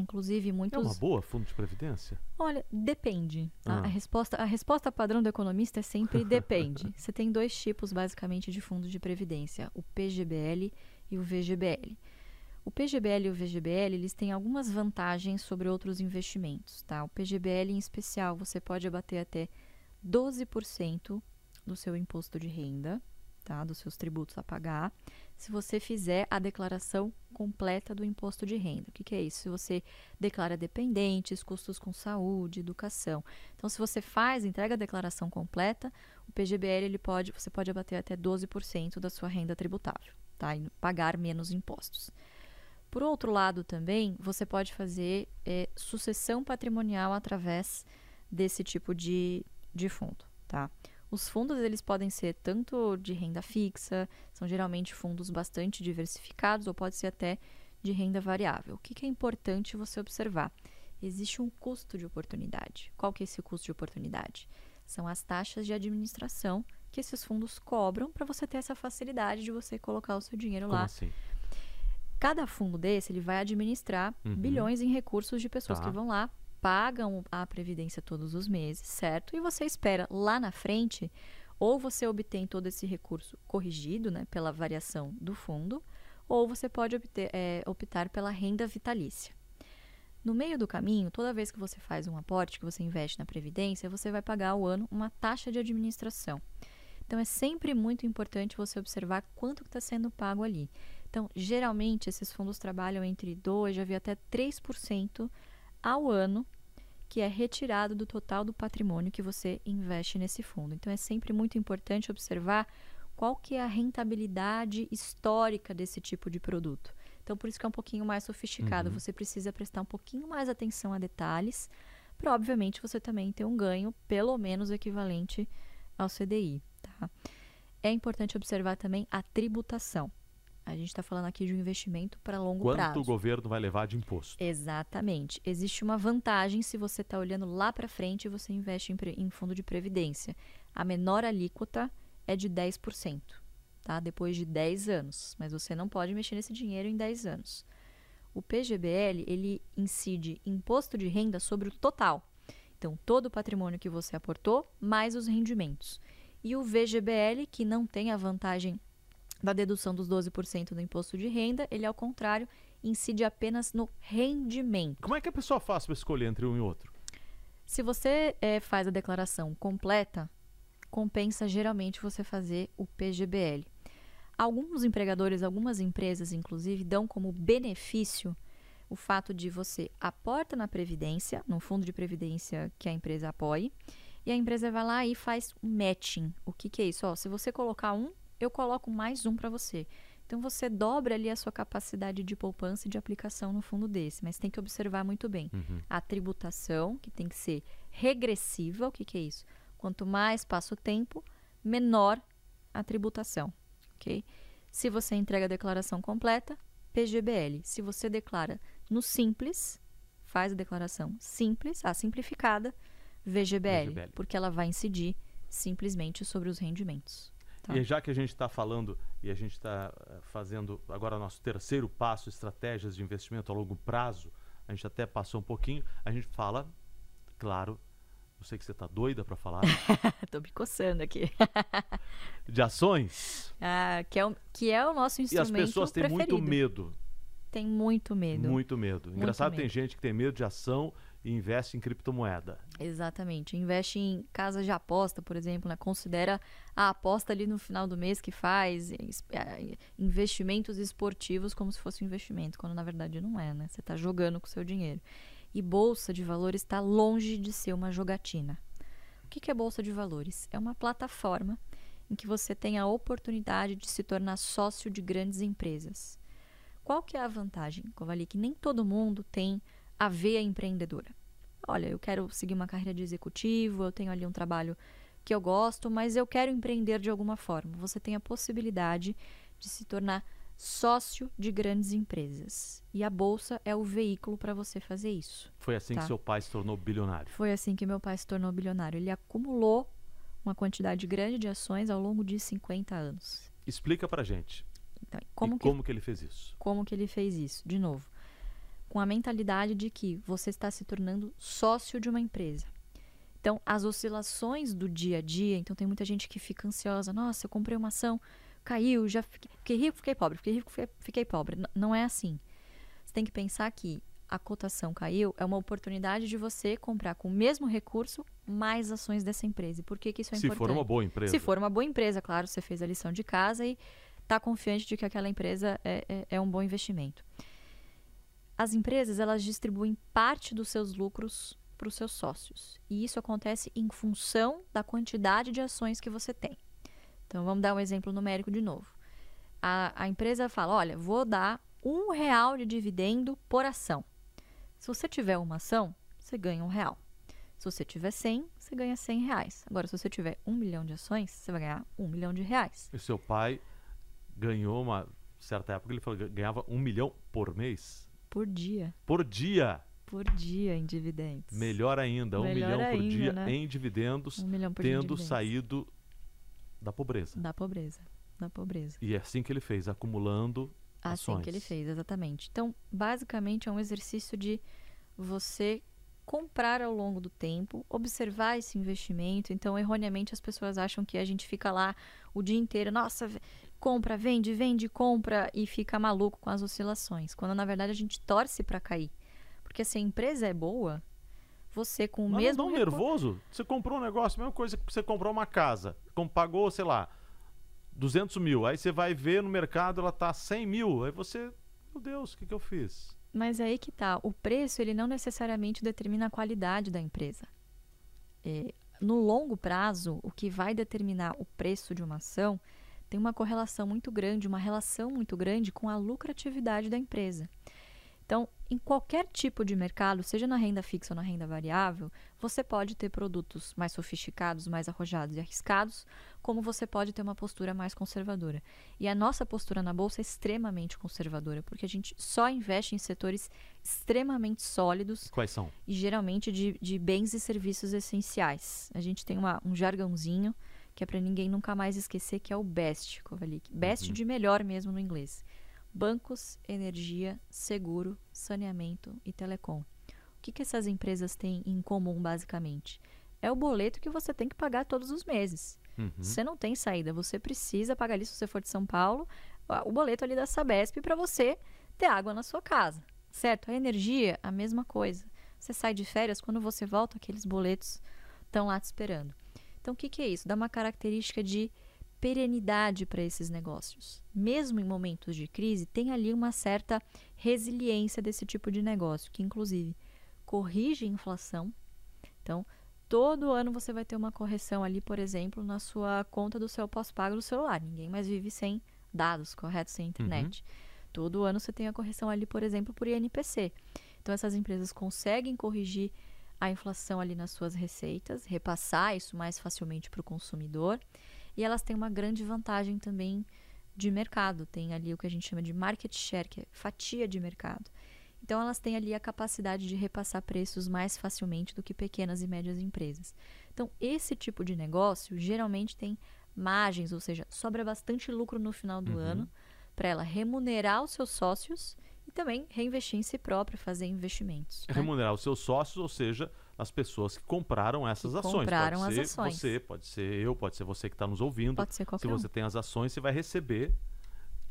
Inclusive, muitos. É uma boa fundo de previdência? Olha, depende. Tá? Ah. A, resposta, a resposta padrão do economista é sempre depende. Você tem dois tipos, basicamente, de fundo de previdência: o PGBL e o VGBL. O PGBL e o VGBL, eles têm algumas vantagens sobre outros investimentos, tá? O PGBL, em especial, você pode abater até 12% do seu imposto de renda, tá? Dos seus tributos a pagar, se você fizer a declaração completa do imposto de renda. O que, que é isso? Se você declara dependentes, custos com saúde, educação. Então, se você faz, entrega a declaração completa, o PGBL ele pode, você pode abater até 12% da sua renda tributável, tá? E pagar menos impostos. Por outro lado, também, você pode fazer é, sucessão patrimonial através desse tipo de, de fundo, tá? Os fundos eles podem ser tanto de renda fixa, são geralmente fundos bastante diversificados, ou pode ser até de renda variável. O que, que é importante você observar? Existe um custo de oportunidade. Qual que é esse custo de oportunidade? São as taxas de administração que esses fundos cobram para você ter essa facilidade de você colocar o seu dinheiro Como lá. Assim? Cada fundo desse ele vai administrar uhum. bilhões em recursos de pessoas tá. que vão lá pagam a previdência todos os meses, certo? E você espera lá na frente, ou você obtém todo esse recurso corrigido, né, pela variação do fundo, ou você pode obter, é, optar pela renda vitalícia. No meio do caminho, toda vez que você faz um aporte, que você investe na previdência, você vai pagar ao ano uma taxa de administração. Então é sempre muito importante você observar quanto está sendo pago ali. Então, geralmente esses fundos trabalham entre 2, já vi até 3% ao ano, que é retirado do total do patrimônio que você investe nesse fundo. Então é sempre muito importante observar qual que é a rentabilidade histórica desse tipo de produto. Então por isso que é um pouquinho mais sofisticado, uhum. você precisa prestar um pouquinho mais atenção a detalhes, para obviamente você também ter um ganho pelo menos equivalente ao CDI, tá? É importante observar também a tributação. A gente está falando aqui de um investimento para longo Quanto prazo. Quanto o governo vai levar de imposto? Exatamente. Existe uma vantagem se você está olhando lá para frente e você investe em, em, fundo de previdência. A menor alíquota é de 10%, tá? depois de 10 anos. Mas você não pode mexer nesse dinheiro em 10 anos. O PGBL ele incide imposto de renda sobre o total. Então, todo o patrimônio que você aportou, mais os rendimentos. E o VGBL, que não tem a vantagem da dedução dos 12% do imposto de renda, ele, ao contrário, incide apenas no rendimento. Como é que a pessoa faz para escolher entre um e outro? Se você é, faz a declaração completa, compensa geralmente você fazer o PGBL. Alguns empregadores, algumas empresas, inclusive, dão como benefício o fato de você aporta na previdência, no fundo de previdência que a empresa apoie, e a empresa vai lá e faz um matching. O que, que é isso? Ó, se você colocar um eu coloco mais um para você. Então você dobra ali a sua capacidade de poupança e de aplicação no fundo desse, mas tem que observar muito bem Uhum. a tributação, que tem que ser regressiva. O que, que é isso? Quanto mais passa o tempo, menor a tributação, ok? Se você entrega a declaração completa, PGBL. Se você declara no simples, faz a declaração simples, a simplificada, VGBL, VGBL. porque ela vai incidir simplesmente sobre os rendimentos. Tá. E já que a gente está falando e a gente está fazendo agora nosso terceiro passo, estratégias de investimento a longo prazo, a gente até passou um pouquinho, a gente fala, claro, eu sei que você está doida para falar, Tô me coçando aqui. de ações. Ah, que, é o, que é o nosso E instrumento as pessoas têm preferido. muito medo, Tem muito medo. muito medo. Engraçado, tem medo. gente que tem medo de ação e investe em criptomoeda. Exatamente. Investe em casas de aposta, por exemplo, né? Considera a aposta ali no final do mês que faz, eh, investimentos esportivos como se fosse um investimento, quando na verdade não é, né? Você está jogando com o seu dinheiro. E bolsa de valores está longe de ser uma jogatina. O que que é bolsa de valores? É uma plataforma em que você tem a oportunidade de se tornar sócio de grandes empresas. Qual que é a vantagem, Kovali? Que nem todo mundo tem a veia empreendedora. Olha, eu quero seguir uma carreira de executivo, eu tenho ali um trabalho que eu gosto, mas eu quero empreender de alguma forma. Você tem a possibilidade de se tornar sócio de grandes empresas. E a bolsa é o veículo para você fazer isso. Foi assim Tá. que seu pai se tornou bilionário. Foi assim que meu pai se tornou bilionário. Ele acumulou uma quantidade grande de ações ao longo de 50 anos. Explica pra gente. Então, como que como que ele fez isso? como que ele fez isso? De novo, com a mentalidade de que você está se tornando sócio de uma empresa. Então, as oscilações do dia a dia, então tem muita gente que fica ansiosa, nossa, eu comprei uma ação, caiu, já fiquei, fiquei rico, fiquei pobre, fiquei rico, fiquei, fiquei pobre. N- não é assim. Você tem que pensar que a cotação caiu é uma oportunidade de você comprar com o mesmo recurso mais ações dessa empresa. E por que, que isso é Se importante? for uma boa empresa. Se for uma boa empresa, claro, você fez a lição de casa e está confiante de que aquela empresa é, é, é um bom investimento. As empresas elas distribuem parte dos seus lucros para os seus sócios e isso acontece em função da quantidade de ações que você tem. Então vamos dar um exemplo numérico de novo. A, a empresa fala, olha, vou dar um real de dividendo por ação. Se você tiver uma ação, você ganha um real. Se você tiver 100, você ganha 100 reais. Agora, se você tiver um milhão de ações, você vai ganhar um milhão de reais E seu pai ganhou uma certa época, ele falou ganhava um milhão por mês. Por dia. Por dia. Por dia em dividendos. Melhor ainda, um Melhor milhão por ainda, dia né? em dividendos, Um milhão por tendo dividendos. saído da pobreza. Da pobreza. Da pobreza. E é assim que ele fez, acumulando Assim ações. que ele fez, exatamente. Então, basicamente, é um exercício de você comprar ao longo do tempo, observar esse investimento. Então, erroneamente, as pessoas acham que a gente fica lá o dia inteiro, nossa, compra, vende, vende, compra e fica maluco com as oscilações. Quando na verdade a gente torce para cair. Porque se a empresa é boa, você com o Mas mesmo não dá um nervoso? Você comprou um negócio, mesma coisa que você comprou uma casa, pagou, sei lá, 200 mil. Aí você vai ver no mercado, ela tá 100 mil. Aí você, meu Deus, o que, que eu fiz? Mas aí que tá, o preço ele não necessariamente determina a qualidade da empresa. É, no longo prazo, o que vai determinar o preço de uma ação tem uma correlação muito grande, uma relação muito grande com a lucratividade da empresa. Então, em qualquer tipo de mercado, seja na renda fixa ou na renda variável, você pode ter produtos mais sofisticados, mais arrojados e arriscados, como você pode ter uma postura mais conservadora. E a nossa postura na bolsa é extremamente conservadora, porque a gente só investe em setores extremamente sólidos Quais são? e geralmente de, de bens e serviços essenciais. A gente tem uma- um jargãozinho que é para ninguém nunca mais esquecer, que é o BEST, Kovalik. BEST Uhum. de melhor mesmo no inglês. Bancos, energia, seguro, saneamento e telecom. O que, que essas empresas têm em comum, basicamente? É o boleto que você tem que pagar todos os meses. Uhum. Você não tem saída, você precisa pagar ali, se você for de São Paulo, o boleto ali da Sabesp para você ter água na sua casa, certo? A energia, a mesma coisa. Você sai de férias, quando você volta, aqueles boletos estão lá te esperando. Então, o que, que é isso? Dá uma característica de perenidade para esses negócios. Mesmo em momentos de crise, tem ali uma certa resiliência desse tipo de negócio, que inclusive corrige a inflação. Então, todo ano você vai ter uma correção ali, por exemplo, na sua conta do seu pós-pago do celular. Ninguém mais vive sem dados corretos sem internet. Uhum. Todo ano você tem a correção ali, por exemplo, por INPC. Então essas empresas conseguem corrigir a inflação ali nas suas receitas, repassar isso mais facilmente para o consumidor. E elas têm uma grande vantagem também de mercado. Tem ali o que a gente chama de market share, que é fatia de mercado. Então elas têm ali a capacidade de repassar preços mais facilmente do que pequenas e médias empresas. Então esse tipo de negócio geralmente tem margens, ou seja, sobra bastante lucro no final do uhum. ano para ela remunerar os seus sócios e também reinvestir em si própria, fazer investimentos. Né? Remunerar os seus sócios, ou seja, as pessoas que compraram essas que ações. Compraram pode as ser ações. você, pode ser eu, pode ser você que está nos ouvindo. Pode ser qualquer Se você um. tem as ações, você vai receber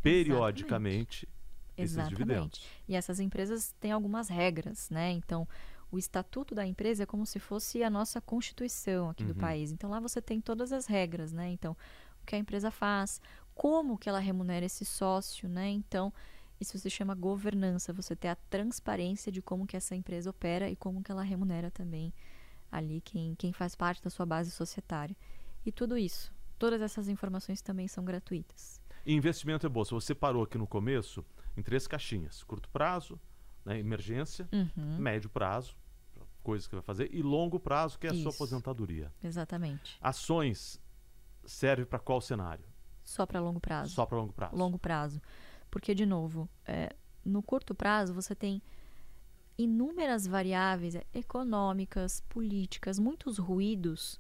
periodicamente Exatamente. esses Exatamente. dividendos. E essas empresas têm algumas regras, né? Então, o estatuto da empresa é como se fosse a nossa constituição aqui uhum. do país. Então, lá você tem todas as regras, né? Então, o que a empresa faz, como que ela remunera esse sócio, né? Então, isso se chama governança, você ter a transparência de como que essa empresa opera e como que ela remunera também ali quem, quem faz parte da sua base societária. E tudo isso, todas essas informações também são gratuitas. E investimento é bolsa. Você parou aqui no começo em três caixinhas: curto prazo, né, emergência, uhum. médio prazo, coisas que vai fazer, e longo prazo, que é a isso. sua aposentadoria. Exatamente. Ações serve para qual cenário? Só para longo prazo. Só para longo prazo. Longo prazo. Porque, de novo, é, no curto prazo você tem inúmeras variáveis econômicas, políticas, muitos ruídos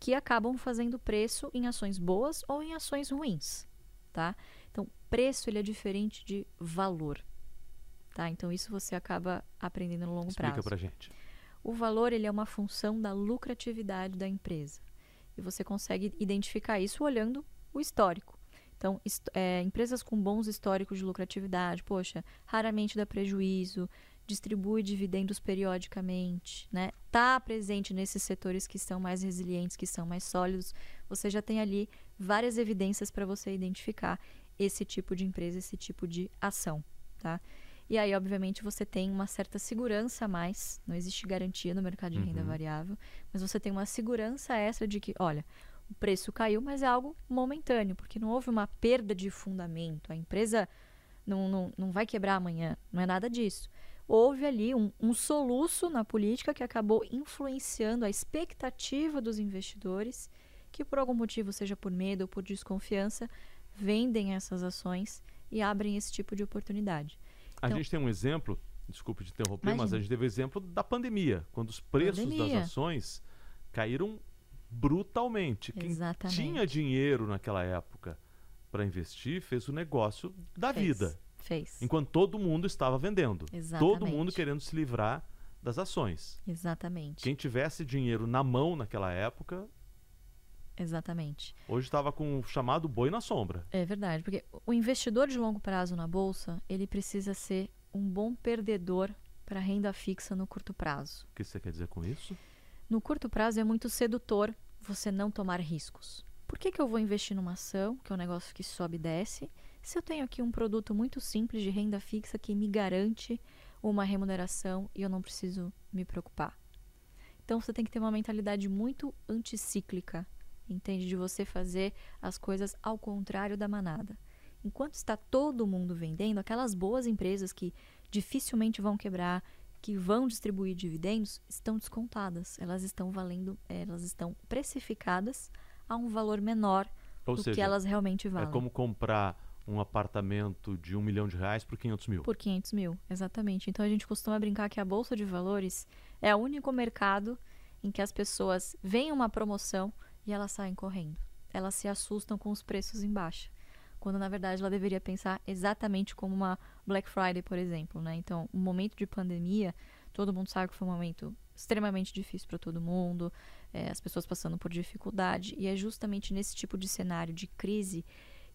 que acabam fazendo preço em ações boas ou em ações ruins, tá? Então, preço ele é diferente de valor, tá? Então, isso você acaba aprendendo no longo Explica prazo. Explica pra gente. O valor ele é uma função da lucratividade da empresa. E você consegue identificar isso olhando o histórico. Então, é, empresas com bons históricos de lucratividade, poxa, raramente dá prejuízo, distribui dividendos periodicamente, né? Tá presente nesses setores que são mais resilientes, que são mais sólidos. Você já tem ali várias evidências para você identificar esse tipo de empresa, esse tipo de ação, tá? E aí, obviamente, você tem uma certa segurança a mais. Não existe garantia no mercado de renda uhum. variável, mas você tem uma segurança extra de que, olha, o preço caiu, mas é algo momentâneo, porque não houve uma perda de fundamento. A empresa não, não, não vai quebrar amanhã, não é nada disso. Houve ali um, um soluço na política que acabou influenciando a expectativa dos investidores, que por algum motivo, seja por medo ou por desconfiança, vendem essas ações e abrem esse tipo de oportunidade. A então, gente tem um exemplo, desculpe de interromper, imagine. mas a gente teve o exemplo da pandemia, quando os preços pandemia. das ações caíram brutalmente. Exatamente. Quem tinha dinheiro naquela época para investir fez o negócio da fez, vida. Fez. Enquanto todo mundo estava vendendo. Exatamente. Todo mundo querendo se livrar das ações. Exatamente. Quem tivesse dinheiro na mão naquela época. Exatamente. Hoje estava com o chamado boi na sombra. É verdade, porque o investidor de longo prazo na bolsa, ele precisa ser um bom perdedor para renda fixa no curto prazo. O que você quer dizer com isso? No curto prazo é muito sedutor você não tomar riscos. Por que, que eu vou investir numa ação, que é um negócio que sobe e desce, se eu tenho aqui um produto muito simples de renda fixa que me garante uma remuneração e eu não preciso me preocupar? Então você tem que ter uma mentalidade muito anticíclica, entende? De você fazer as coisas ao contrário da manada. Enquanto está todo mundo vendendo, aquelas boas empresas que dificilmente vão quebrar, que vão distribuir dividendos estão descontadas. Elas estão valendo, elas estão precificadas a um valor menor Ou do seja, que elas realmente é valem. É como comprar um apartamento de um milhão de reais por 500 mil. Por 500 mil, exatamente. Então a gente costuma brincar que a Bolsa de Valores é o único mercado em que as pessoas veem uma promoção e elas saem correndo. Elas se assustam com os preços em baixa quando na verdade ela deveria pensar exatamente como uma Black Friday, por exemplo, né? Então, um momento de pandemia, todo mundo sabe que foi um momento extremamente difícil para todo mundo, é, as pessoas passando por dificuldade, e é justamente nesse tipo de cenário de crise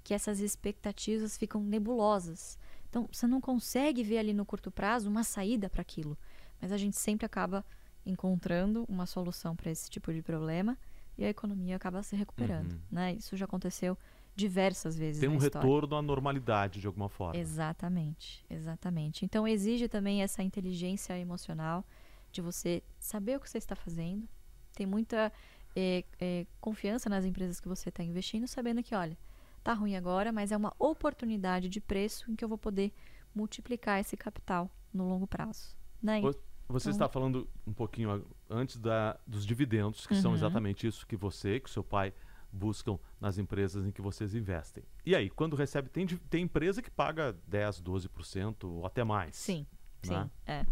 que essas expectativas ficam nebulosas. Então, você não consegue ver ali no curto prazo uma saída para aquilo, mas a gente sempre acaba encontrando uma solução para esse tipo de problema e a economia acaba se recuperando, uhum. né? Isso já aconteceu diversas vezes. Tem um retorno à normalidade de alguma forma. Exatamente, exatamente. Então exige também essa inteligência emocional de você saber o que você está fazendo, ter muita é, é, confiança nas empresas que você está investindo, sabendo que, olha, Tá ruim agora, mas é uma oportunidade de preço em que eu vou poder multiplicar esse capital no longo prazo. Né? Você então... está falando um pouquinho antes da, dos dividendos, que uhum. são exatamente isso que você que seu pai buscam nas empresas em que vocês investem. E aí, quando recebe, tem, tem empresa que paga 10, 12% ou até mais. Sim, né? sim, é.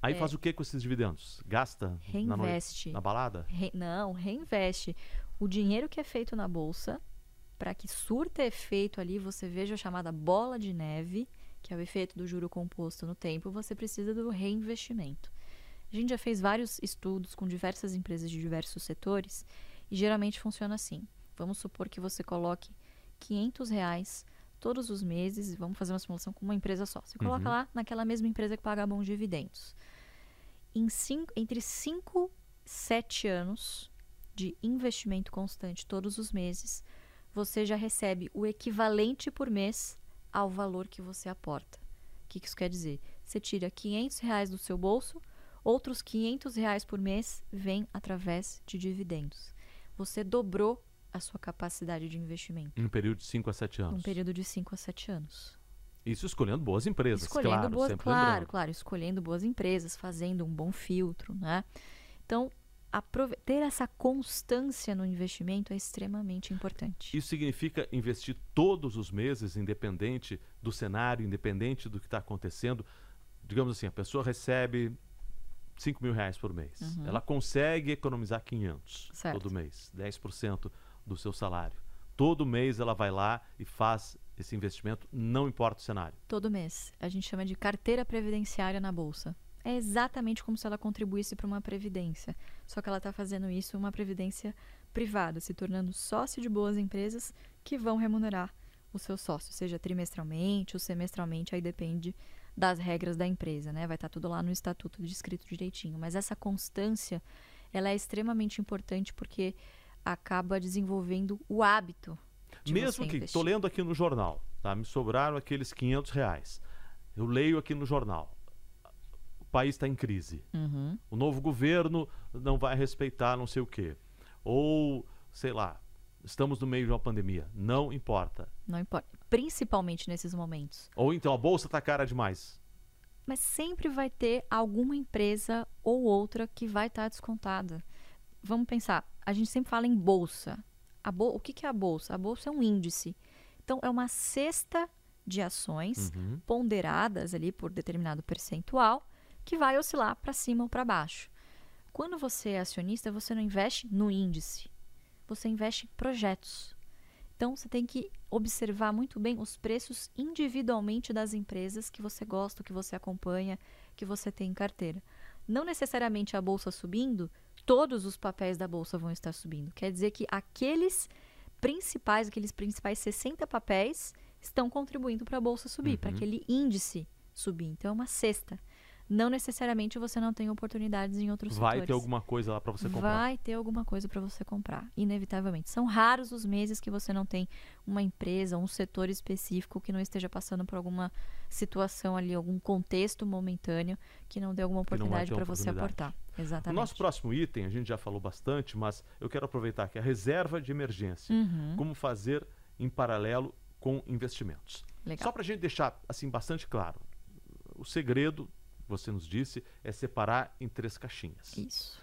Aí é. faz o que com esses dividendos? Gasta reinveste. Na, na balada? Re, não, reinveste. O dinheiro que é feito na bolsa, para que surta efeito ali, você veja a chamada bola de neve, que é o efeito do juro composto no tempo, você precisa do reinvestimento. A gente já fez vários estudos com diversas empresas de diversos setores e geralmente funciona assim. Vamos supor que você coloque 500 reais todos os meses, vamos fazer uma simulação com uma empresa só. Você coloca uhum. lá naquela mesma empresa que paga bons dividendos. Em cinco, entre 5 e 7 anos de investimento constante todos os meses, você já recebe o equivalente por mês ao valor que você aporta. O que, isso quer dizer? Você tira 500 reais do seu bolso, outros 500 reais por mês vêm através de dividendos você dobrou a sua capacidade de investimento. Em um período de 5 a 7 anos. Um período de 5 a 7 anos. Isso escolhendo boas empresas, escolhendo claro. Boas, claro, lembrando. claro, escolhendo boas empresas, fazendo um bom filtro, né? Então, ter essa constância no investimento é extremamente importante. Isso significa investir todos os meses, independente do cenário, independente do que está acontecendo. Digamos assim, a pessoa recebe 5 mil reais por mês. Uhum. Ela consegue economizar 500 certo. todo mês, 10% do seu salário. Todo mês ela vai lá e faz esse investimento, não importa o cenário. Todo mês. A gente chama de carteira previdenciária na bolsa. É exatamente como se ela contribuísse para uma previdência. Só que ela está fazendo isso uma previdência privada, se tornando sócio de boas empresas que vão remunerar o seu sócio, seja trimestralmente ou semestralmente, aí depende das regras da empresa, né? Vai estar tá tudo lá no estatuto descrito direitinho. Mas essa constância, ela é extremamente importante porque acaba desenvolvendo o hábito. De Mesmo que estou lendo aqui no jornal, tá? Me sobraram aqueles 500 reais. Eu leio aqui no jornal. O país está em crise. Uhum. O novo governo não vai respeitar não sei o quê. Ou, sei lá, estamos no meio de uma pandemia. Não importa. Não importa. Principalmente nesses momentos. Ou então a bolsa está cara demais. Mas sempre vai ter alguma empresa ou outra que vai estar tá descontada. Vamos pensar, a gente sempre fala em bolsa. A bol o que, que é a bolsa? A bolsa é um índice. Então, é uma cesta de ações uhum. ponderadas ali por determinado percentual que vai oscilar para cima ou para baixo. Quando você é acionista, você não investe no índice, você investe em projetos. Então, você tem que observar muito bem os preços individualmente das empresas que você gosta, que você acompanha, que você tem em carteira. Não necessariamente a bolsa subindo, todos os papéis da bolsa vão estar subindo. Quer dizer que aqueles principais, aqueles principais 60 papéis estão contribuindo para a bolsa subir, uhum. para aquele índice subir. Então, é uma cesta não necessariamente você não tem oportunidades em outros Vai setores. ter alguma coisa lá para você comprar. Vai ter alguma coisa para você comprar, inevitavelmente. São raros os meses que você não tem uma empresa, um setor específico que não esteja passando por alguma situação ali, algum contexto momentâneo que não dê alguma oportunidade para você aportar. Exatamente. O nosso próximo item, a gente já falou bastante, mas eu quero aproveitar que é a reserva de emergência. Uhum. Como fazer em paralelo com investimentos. Legal. Só para a gente deixar assim bastante claro, o segredo você nos disse, é separar em três caixinhas. Isso.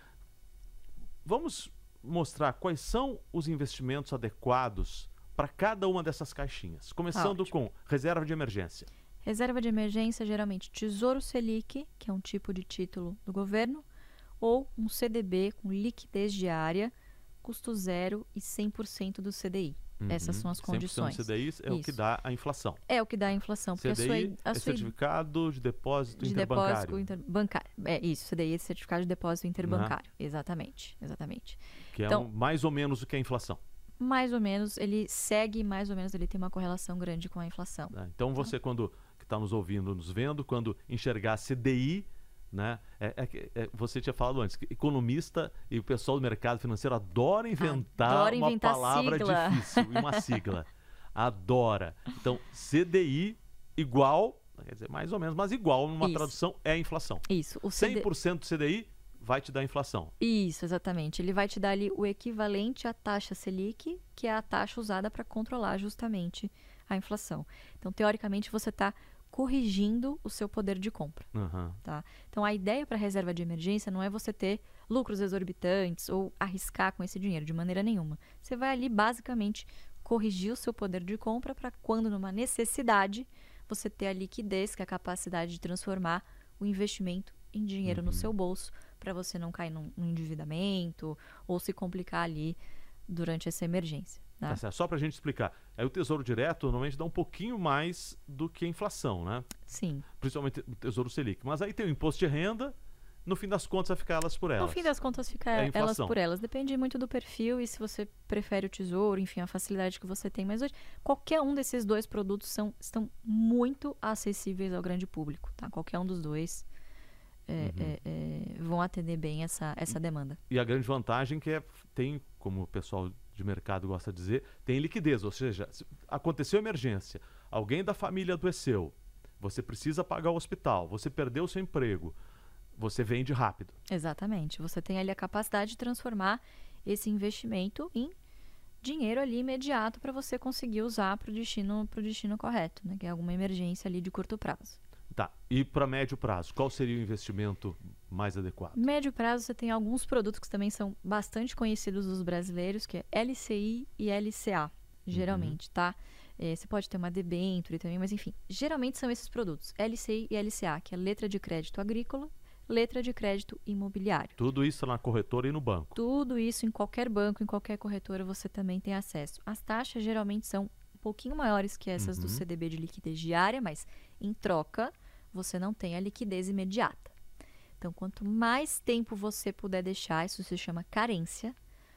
Vamos mostrar quais são os investimentos adequados para cada uma dessas caixinhas. Começando Ótimo. com reserva de emergência. Reserva de emergência, geralmente Tesouro Selic, que é um tipo de título do governo, ou um CDB com liquidez diária, custo zero e 100% do CDI. Uhum. Essas são as condições. CDI é Isso. o que dá a inflação. É o que dá a inflação. Porque CDI a sua, a é sua... certificado de depósito de interbancário. Depósito interbancário. É isso, CDI é certificado de depósito interbancário. Uhum. Exatamente, exatamente. Que é então, é um, mais ou menos o que é a inflação. Mais ou menos, ele segue mais ou menos, ele tem uma correlação grande com a inflação. É, então você, quando está nos ouvindo, nos vendo, quando enxergar CDI né? É, é, é, você tinha falado antes que economista e o pessoal do mercado financeiro adora inventar adora uma inventar palavra sigla. difícil e uma sigla. adora. Então, CDI igual, quer dizer, mais ou menos, mas igual numa Isso. tradução é inflação. Isso. O CD... 100% do CDI vai te dar inflação. Isso, exatamente. Ele vai te dar ali o equivalente à taxa Selic, que é a taxa usada para controlar justamente a inflação. Então, teoricamente, você está corrigindo o seu poder de compra. Uhum. Tá? Então, a ideia para a reserva de emergência não é você ter lucros exorbitantes ou arriscar com esse dinheiro, de maneira nenhuma. Você vai ali, basicamente, corrigir o seu poder de compra para quando, numa necessidade, você ter a liquidez, que é a capacidade de transformar o investimento em dinheiro uhum. no seu bolso, para você não cair num, num, endividamento ou se complicar ali durante essa emergência. Tá? Tá Só para a gente explicar, aí o Tesouro Direto normalmente dá um pouquinho mais do que a inflação, né? Sim. Principalmente o Tesouro Selic. Mas aí tem o imposto de renda, no fim das contas vai ficar elas por elas. No fim das contas fica é elas por elas. Depende muito do perfil e se você prefere o tesouro, enfim, a facilidade que você tem. Mas hoje, qualquer um desses dois produtos são, estão muito acessíveis ao grande público, tá? Qualquer um dos dois é, uhum. é, é, vão atender bem essa, essa demanda. E a grande vantagem que é, tem, como o pessoal de mercado gosta de dizer, tem liquidez. Ou seja, aconteceu emergência, alguém da família adoeceu, você precisa pagar o hospital, você perdeu o seu emprego você vende rápido. Exatamente. Você tem ali a capacidade de transformar esse investimento em dinheiro ali imediato para você conseguir usar para o destino, destino correto, né? que é alguma emergência ali de curto prazo. Tá. E para médio prazo, qual seria o investimento mais adequado? Médio prazo, você tem alguns produtos que também são bastante conhecidos dos brasileiros, que é LCI e LCA, geralmente, uhum. tá? É, você pode ter uma debênture também, mas enfim, geralmente são esses produtos, LCI e LCA, que é letra de crédito agrícola letra de crédito imobiliário. Tudo isso na corretora e no banco. Tudo isso em qualquer banco, em qualquer corretora você também tem acesso. As taxas geralmente são um pouquinho maiores que essas uhum. do CDB de liquidez diária, mas em troca você não tem a liquidez imediata. Então, quanto mais tempo você puder deixar, isso se chama carência.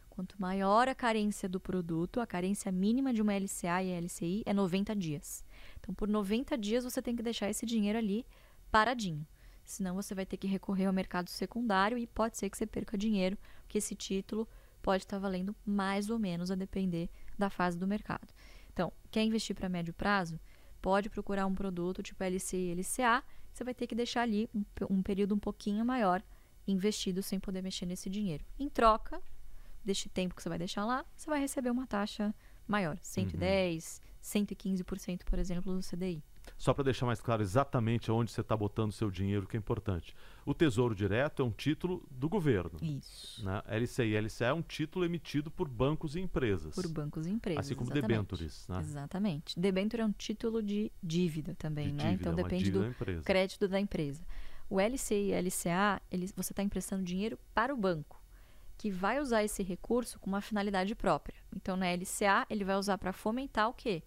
Quanto maior a carência do produto, a carência mínima de uma LCA e LCI é 90 dias. Então, por 90 dias você tem que deixar esse dinheiro ali paradinho. Senão você vai ter que recorrer ao mercado secundário e pode ser que você perca dinheiro, porque esse título pode estar valendo mais ou menos a depender da fase do mercado. Então, quer investir para médio prazo? Pode procurar um produto tipo LCI e LCA, você vai ter que deixar ali um, um período um pouquinho maior investido sem poder mexer nesse dinheiro. Em troca deste tempo que você vai deixar lá, você vai receber uma taxa maior, 110, uhum. 115%, por exemplo, do CDI. Só para deixar mais claro exatamente onde você está botando seu dinheiro, que é importante. O Tesouro Direto é um título do governo. Isso. Né? LCI e LCA é um título emitido por bancos e empresas. Por bancos e empresas. Assim como exatamente. debentures. Né? Exatamente. Debenture é um título de dívida também, de né? Dívida, então é depende do da crédito da empresa. O LCI e LCA, ele, você está emprestando dinheiro para o banco que vai usar esse recurso com uma finalidade própria. Então, na LCA, ele vai usar para fomentar o quê?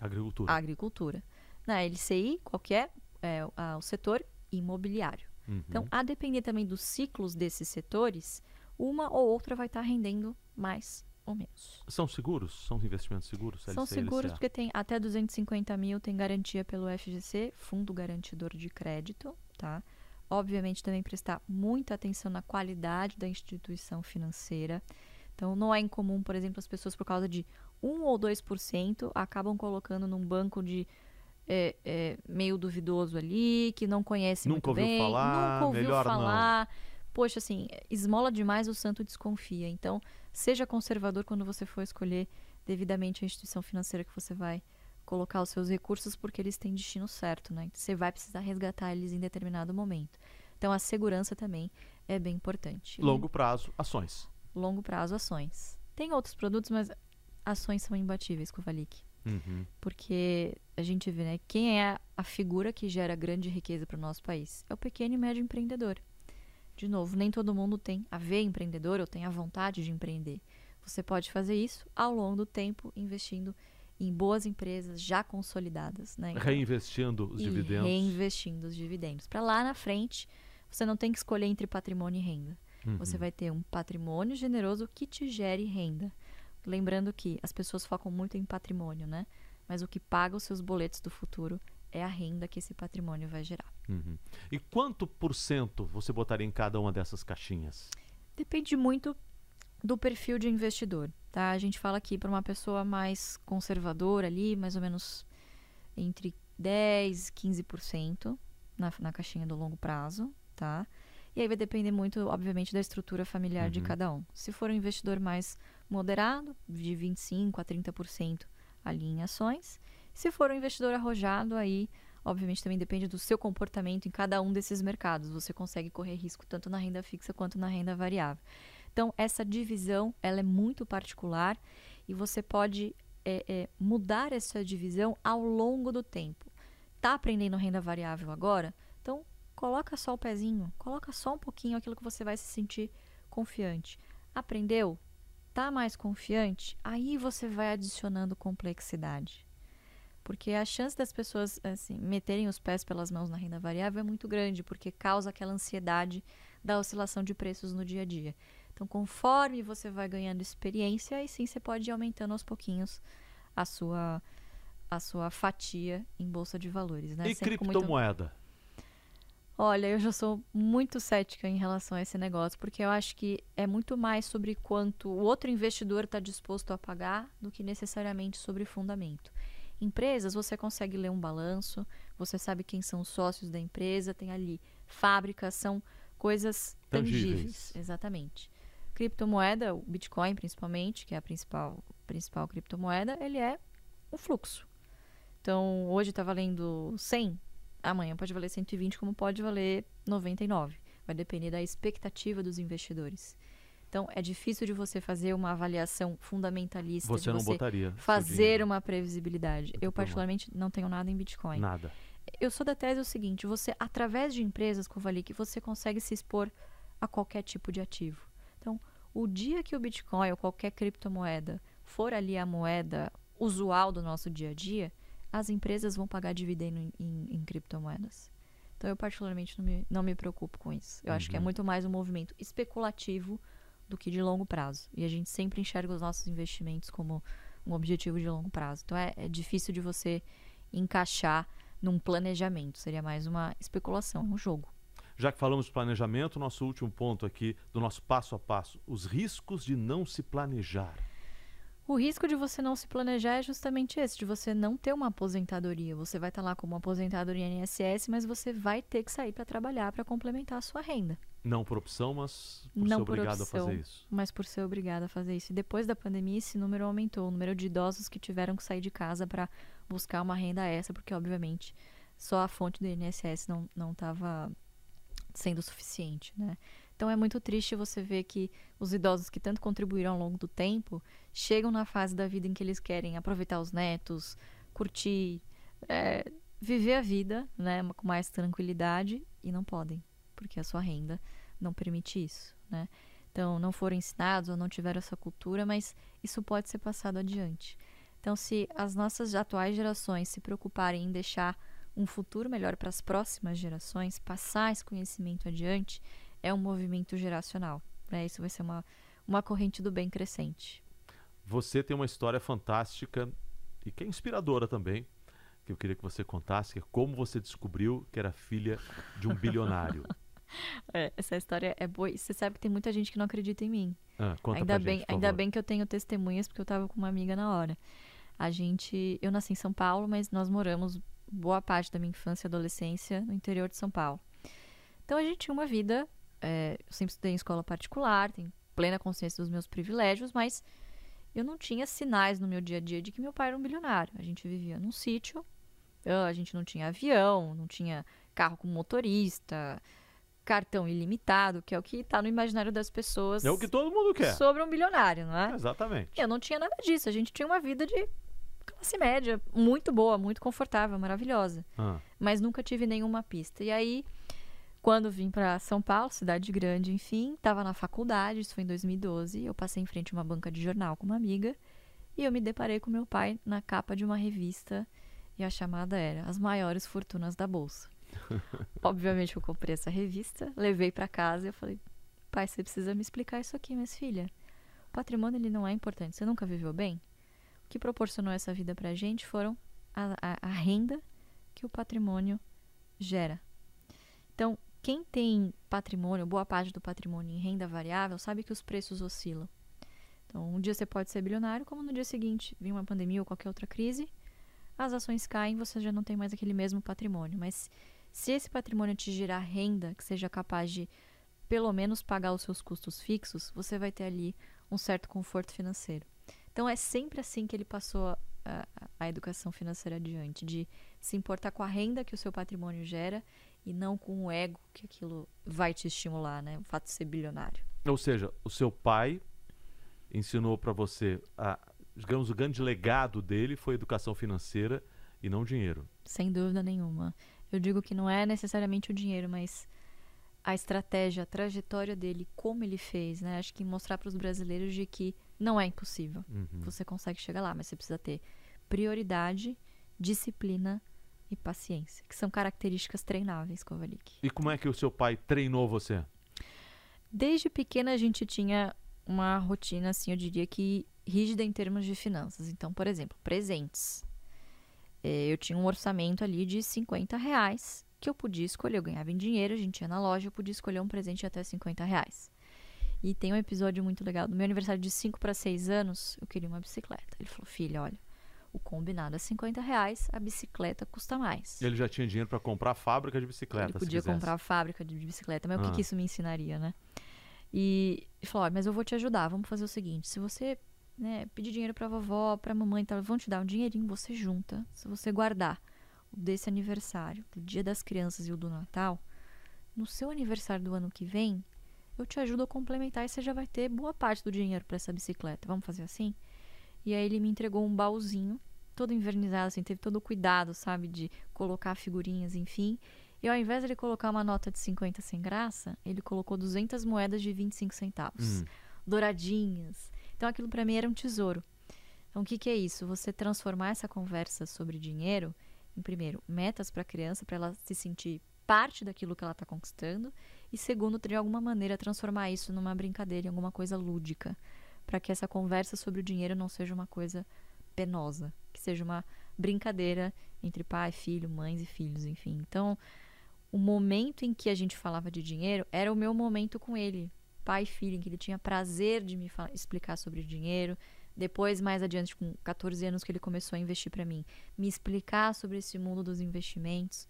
Agricultura. A agricultura na LCI, qualquer é, é o setor imobiliário. Uhum. Então, a depender também dos ciclos desses setores, uma ou outra vai estar tá rendendo mais ou menos. São seguros? São investimentos seguros? São seguros LCA? porque tem até 250 mil, tem garantia pelo FGC, Fundo Garantidor de Crédito, tá? Obviamente também prestar muita atenção na qualidade da instituição financeira. Então, não é incomum, por exemplo, as pessoas por causa de 1 ou 2% acabam colocando num banco de é, é, meio duvidoso ali, que não conhece nunca muito bem, falar, nunca ouviu falar. Não. Poxa, assim, esmola demais o santo desconfia. Então, seja conservador quando você for escolher devidamente a instituição financeira que você vai colocar os seus recursos, porque eles têm destino certo, né? Você vai precisar resgatar eles em determinado momento. Então, a segurança também é bem importante. Longo prazo, ações. Longo prazo, ações. Tem outros produtos, mas ações são imbatíveis com o Valik. Uhum. Porque a gente vê, né? Quem é a figura que gera grande riqueza para o nosso país? É o pequeno e médio empreendedor. De novo, nem todo mundo tem a ver empreendedor ou tem a vontade de empreender. Você pode fazer isso ao longo do tempo, investindo em boas empresas já consolidadas. Né? Então, reinvestindo os dividendos. Reinvestindo os dividendos. Para lá na frente, você não tem que escolher entre patrimônio e renda. Uhum. Você vai ter um patrimônio generoso que te gere renda. Lembrando que as pessoas focam muito em patrimônio, né? Mas o que paga os seus boletos do futuro é a renda que esse patrimônio vai gerar. Uhum. E quanto por cento você botaria em cada uma dessas caixinhas? Depende muito do perfil de investidor, tá? A gente fala aqui para uma pessoa mais conservadora ali, mais ou menos entre 10 e 15% na, na caixinha do longo prazo, tá? E aí vai depender muito, obviamente, da estrutura familiar Uhum. de cada um. Se for um investidor mais moderado, de 25% a 30% ali em ações. Se for um investidor arrojado, aí, obviamente, também depende do seu comportamento em cada um desses mercados. Você consegue correr risco tanto na renda fixa quanto na renda variável. Então, essa divisão, ela é muito particular e você pode é, é, mudar essa divisão ao longo do tempo. Tá aprendendo renda variável agora? Então, coloca só o pezinho, coloca só um pouquinho aquilo que você vai se sentir confiante. Aprendeu? Tá mais confiante? Aí você vai adicionando complexidade. Porque a chance das pessoas assim, meterem os pés pelas mãos na renda variável é muito grande, porque causa aquela ansiedade da oscilação de preços no dia a dia. Então, conforme você vai ganhando experiência, aí sim você pode ir aumentando aos pouquinhos a sua, a sua fatia em bolsa de valores. Né? E Sempre com muito- criptomoeda? Olha, eu já sou muito cética em relação a esse negócio, porque eu acho que é muito mais sobre quanto o outro investidor está disposto a pagar do que necessariamente sobre fundamento. Empresas, você consegue ler um balanço, você sabe quem são os sócios da empresa, tem ali fábricas, são coisas Tangíveis. tangíveis. Exatamente. Criptomoeda, o Bitcoin principalmente, que é a principal, principal criptomoeda, ele é um fluxo. Então, hoje está valendo 100, amanhã pode valer 120, como pode valer 99. Vai depender da expectativa dos investidores. Então, é difícil de você fazer uma avaliação fundamentalista, Você não você botaria. fazer uma previsibilidade. Eu, particularmente, não tenho nada em Bitcoin. Nada. Eu sou da tese o seguinte: você, através de empresas, Kovalik, você consegue se expor a qualquer tipo de ativo. Então, o dia que o Bitcoin ou qualquer criptomoeda for ali a moeda usual do nosso dia a dia, as empresas vão pagar dividendo em, em- em criptomoedas. Então, eu particularmente não me, não me preocupo com isso. Eu acho que é Uhum. muito mais um movimento especulativo do que de longo prazo. E a gente sempre enxerga os nossos investimentos como um objetivo de longo prazo. Então, é, é difícil de você encaixar num planejamento. Seria mais uma especulação, um jogo. Já que falamos de planejamento, nosso último ponto aqui do nosso passo a passo: os riscos de não se planejar. O risco de você não se planejar é justamente esse, de você não ter uma aposentadoria. Você vai estar lá como aposentadoria INSS, mas você vai ter que sair para trabalhar para complementar a sua renda. Não por opção, mas por Não ser por obrigado opção. a fazer isso. Mas por ser obrigada a fazer isso. E depois da pandemia, esse número aumentou. O número de idosos que tiveram que sair de casa para buscar uma renda extra, porque, obviamente, só a fonte do INSS não estava sendo suficiente, né? Então é muito triste você ver que os idosos que tanto contribuíram ao longo do tempo chegam na fase da vida em que eles querem aproveitar os netos, curtir, é, viver a vida, né, com mais tranquilidade e não podem, porque a sua renda não permite isso, né? Então não foram ensinados ou não tiveram essa cultura, mas isso pode ser passado adiante. Então se as nossas atuais gerações se preocuparem em deixar um futuro melhor para as próximas gerações, passar esse conhecimento adiante, é um movimento geracional. Né? Isso vai ser uma, uma corrente do bem crescente. Você tem uma história fantástica e que é inspiradora também, que eu queria que você contasse, que é como você descobriu que era filha de um bilionário. É, essa história é boa. E você sabe que tem muita gente que não acredita em mim. Ah, ainda bem, ainda favor. bem que eu tenho testemunhas, porque eu estava com uma amiga na hora. A gente, eu nasci em São Paulo, mas nós moramos boa parte da minha infância e adolescência no interior de São Paulo. Então a gente tinha uma vida, é, eu sempre estudei em escola particular, tenho plena consciência dos meus privilégios, mas eu não tinha sinais no meu dia a dia de que meu pai era um bilionário. A gente vivia num sítio, a gente não tinha avião, não tinha carro com motorista, cartão ilimitado, que é o que está no imaginário das pessoas É o que todo mundo quer. sobre um bilionário, não é? Exatamente. Eu não tinha nada disso. A gente tinha uma vida de classe média, muito boa, muito confortável, maravilhosa. Ah, Mas nunca tive nenhuma pista. E aí, quando vim para São Paulo, cidade grande, enfim, estava na faculdade, isso foi em 2012. Eu passei em frente a uma banca de jornal com uma amiga e eu me deparei com meu pai na capa de uma revista e a chamada era As Maiores Fortunas da Bolsa. Obviamente eu comprei essa revista, levei para casa e eu falei: "Pai, você precisa me explicar isso aqui, minhas filha. O patrimônio ele não é importante. Você nunca viveu bem? O que proporcionou essa vida pra gente foram a, a, a renda que o patrimônio gera. Então, quem tem patrimônio, boa parte do patrimônio em renda variável, sabe que os preços oscilam. Então, um dia você pode ser bilionário, como no dia seguinte vir uma pandemia ou qualquer outra crise, as ações caem, você já não tem mais aquele mesmo patrimônio. Mas se esse patrimônio te gerar renda que seja capaz de pelo menos pagar os seus custos fixos, você vai ter ali um certo conforto financeiro. Então é sempre assim que ele passou a, a, a educação financeira adiante, de se importar com a renda que o seu patrimônio gera e não com o ego que aquilo vai te estimular, né? O fato de ser bilionário. Ou seja, o seu pai ensinou para você, a, digamos, o grande legado dele foi educação financeira e não dinheiro. Sem dúvida nenhuma. Eu digo que não é necessariamente o dinheiro, mas a estratégia, a trajetória dele, como ele fez, né? Acho que mostrar para os brasileiros de que não é impossível. Uhum. Você consegue chegar lá, mas você precisa ter prioridade, disciplina e paciência, que são características treináveis, Kovalik. E como é que o seu pai treinou você? Desde pequena a gente tinha uma rotina, assim, eu diria que rígida em termos de finanças. Então, por exemplo, presentes. É, eu tinha um orçamento ali de 50 reais que eu podia escolher. Eu ganhava em dinheiro, a gente ia na loja, eu podia escolher um presente de até 50 reais. E tem um episódio muito legal. No meu aniversário de 5 para 6 anos, eu queria uma bicicleta. Ele falou, filha, olha, o combinado é 50 reais, a bicicleta custa mais. Ele já tinha dinheiro para comprar a fábrica de bicicleta. Ele podia comprar a fábrica de bicicleta, mas ah. o que, ah. que isso me ensinaria, né? E ele falou, mas eu vou te ajudar, vamos fazer o seguinte, se você né, pedir dinheiro para vovó, para mamãe, tal, vão te dar um dinheirinho, você junta, se você guardar desse aniversário, do Dia das Crianças e o do Natal, no seu aniversário do ano que vem, eu te ajudo a complementar e você já vai ter boa parte do dinheiro para essa bicicleta. Vamos fazer assim? E aí ele me entregou um baúzinho, todo invernizado, assim, teve todo o cuidado, sabe, de colocar figurinhas, enfim. E ao invés de ele colocar uma nota de 50 sem graça, ele colocou 200 moedas de 25 centavos, hum. douradinhas. Então aquilo para mim era um tesouro. Então o que, que é isso? Você transformar essa conversa sobre dinheiro em primeiro, metas para a criança, para ela se sentir parte daquilo que ela está conquistando, e segundo, de alguma maneira transformar isso numa brincadeira, em alguma coisa lúdica, para que essa conversa sobre o dinheiro não seja uma coisa penosa, que seja uma brincadeira entre pai, filho, mães e filhos, enfim. Então, o momento em que a gente falava de dinheiro era o meu momento com ele, pai e filho, em que ele tinha prazer de me explicar sobre dinheiro, depois, mais adiante, com 14 anos que ele começou a investir para mim, me explicar sobre esse mundo dos investimentos.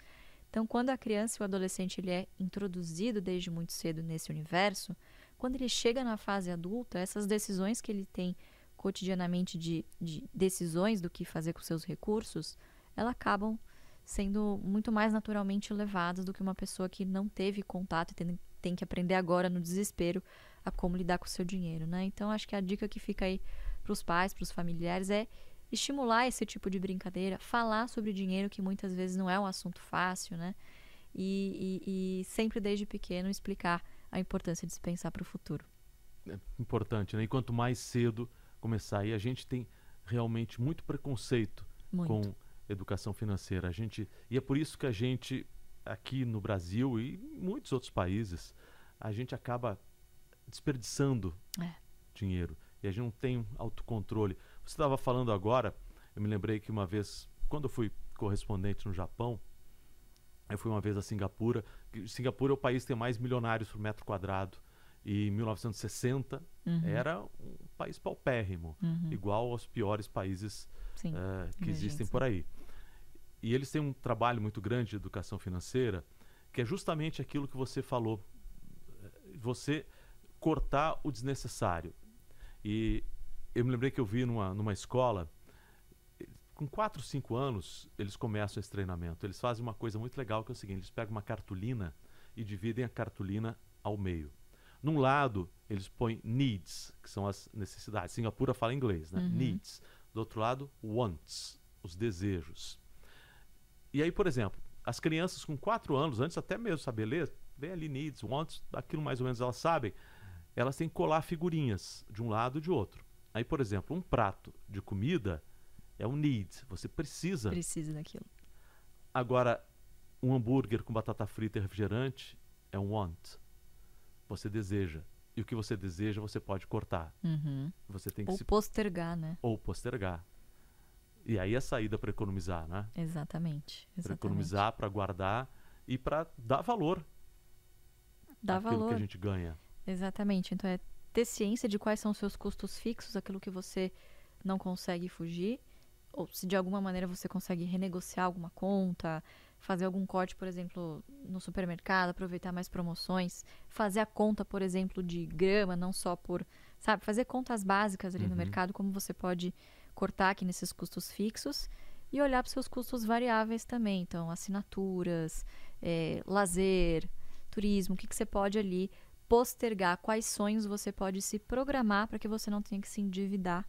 Então, quando a criança e o adolescente ele é introduzido desde muito cedo nesse universo, quando ele chega na fase adulta, essas decisões que ele tem cotidianamente de, de decisões do que fazer com seus recursos, elas acabam sendo muito mais naturalmente levadas do que uma pessoa que não teve contato e tem, tem que aprender agora no desespero a como lidar com o seu dinheiro, né? Então acho que a dica que fica aí para os pais, para os familiares, é estimular esse tipo de brincadeira, falar sobre dinheiro, que muitas vezes não é um assunto fácil, né? E, e, e sempre desde pequeno explicar a importância de se pensar para o futuro. É importante, né? E quanto mais cedo começar. E a gente tem realmente muito preconceito muito. com educação financeira. A gente, e é por isso que a gente, aqui no Brasil e em muitos outros países, a gente acaba desperdiçando é. dinheiro e a gente não tem autocontrole. Você estava falando agora, eu me lembrei que uma vez, quando eu fui correspondente no Japão, eu fui uma vez a Singapura. Singapura é o país que tem mais milionários por metro quadrado. E em 1960 uhum. era um país paupérrimo, uhum. igual aos piores países Sim, uh, que existem por aí. E eles têm um trabalho muito grande de educação financeira, que é justamente aquilo que você falou. Você cortar o desnecessário. E eu me lembrei que eu vi numa, numa escola, com 4, 5 anos, eles começam esse treinamento. Eles fazem uma coisa muito legal que é o seguinte: eles pegam uma cartolina e dividem a cartolina ao meio. Num lado, eles põem needs, que são as necessidades. Singapura fala inglês, né? Uhum. Needs. Do outro lado, wants, os desejos. E aí, por exemplo, as crianças com 4 anos, antes até mesmo saber ler, vem ali needs, wants, aquilo mais ou menos elas sabem elas têm que colar figurinhas de um lado e de outro. Aí, por exemplo, um prato de comida é um need, você precisa. Precisa daquilo. Agora, um hambúrguer com batata frita e refrigerante é um want. Você deseja. E o que você deseja, você pode cortar. Uhum. Você tem que Ou se... postergar, né? Ou postergar. E aí a saída para economizar, né? Exatamente. Para economizar, para guardar e para dar valor. Dar valor. que a gente ganha. Exatamente. Então é ter ciência de quais são os seus custos fixos, aquilo que você não consegue fugir, ou se de alguma maneira você consegue renegociar alguma conta, fazer algum corte, por exemplo, no supermercado, aproveitar mais promoções, fazer a conta, por exemplo, de grama, não só por, sabe, fazer contas básicas ali Uhum. no mercado, como você pode cortar aqui nesses custos fixos e olhar para os seus custos variáveis também. Então, assinaturas, eh, lazer, turismo, o que, que você pode ali postergar, quais sonhos você pode se programar para que você não tenha que se endividar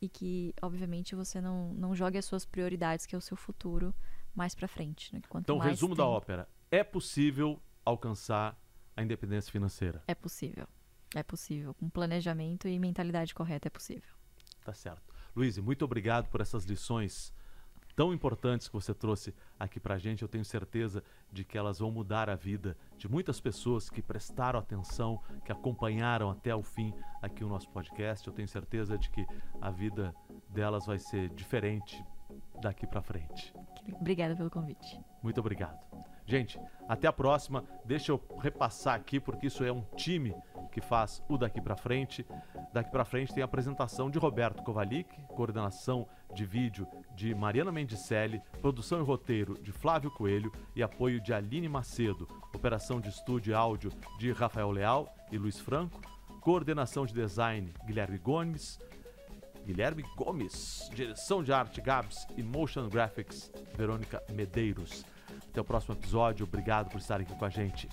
e que, obviamente, você não, não jogue as suas prioridades, que é o seu futuro, mais para frente. Né? Quanto Então, resumo da tempo- ópera. É possível alcançar a independência financeira. É possível. É possível. Com planejamento e mentalidade correta é possível. Tá certo. Luiz, muito obrigado por essas lições tão importantes que você trouxe aqui pra gente. Eu tenho certeza de que elas vão mudar a vida de muitas pessoas que prestaram atenção, que acompanharam até o fim aqui o nosso podcast. Eu tenho certeza de que a vida delas vai ser diferente daqui pra frente. Obrigada pelo convite. Muito obrigado. Gente, até a próxima. Deixa eu repassar aqui, porque isso é um time que faz o Daqui Pra Frente. Daqui Pra Frente tem a apresentação de Roberto Kovalik, coordenação de vídeo de Mariana Mendicelli, produção e roteiro de Flávio Coelho e apoio de Aline Macedo, operação de estúdio e áudio de Rafael Leal e Luiz Franco, coordenação de design Guilherme Gomes, Guilherme Gomes. Direção de arte, Gabs e Motion Graphics, Verônica Medeiros. Até o próximo episódio. Obrigado por estarem aqui com a gente.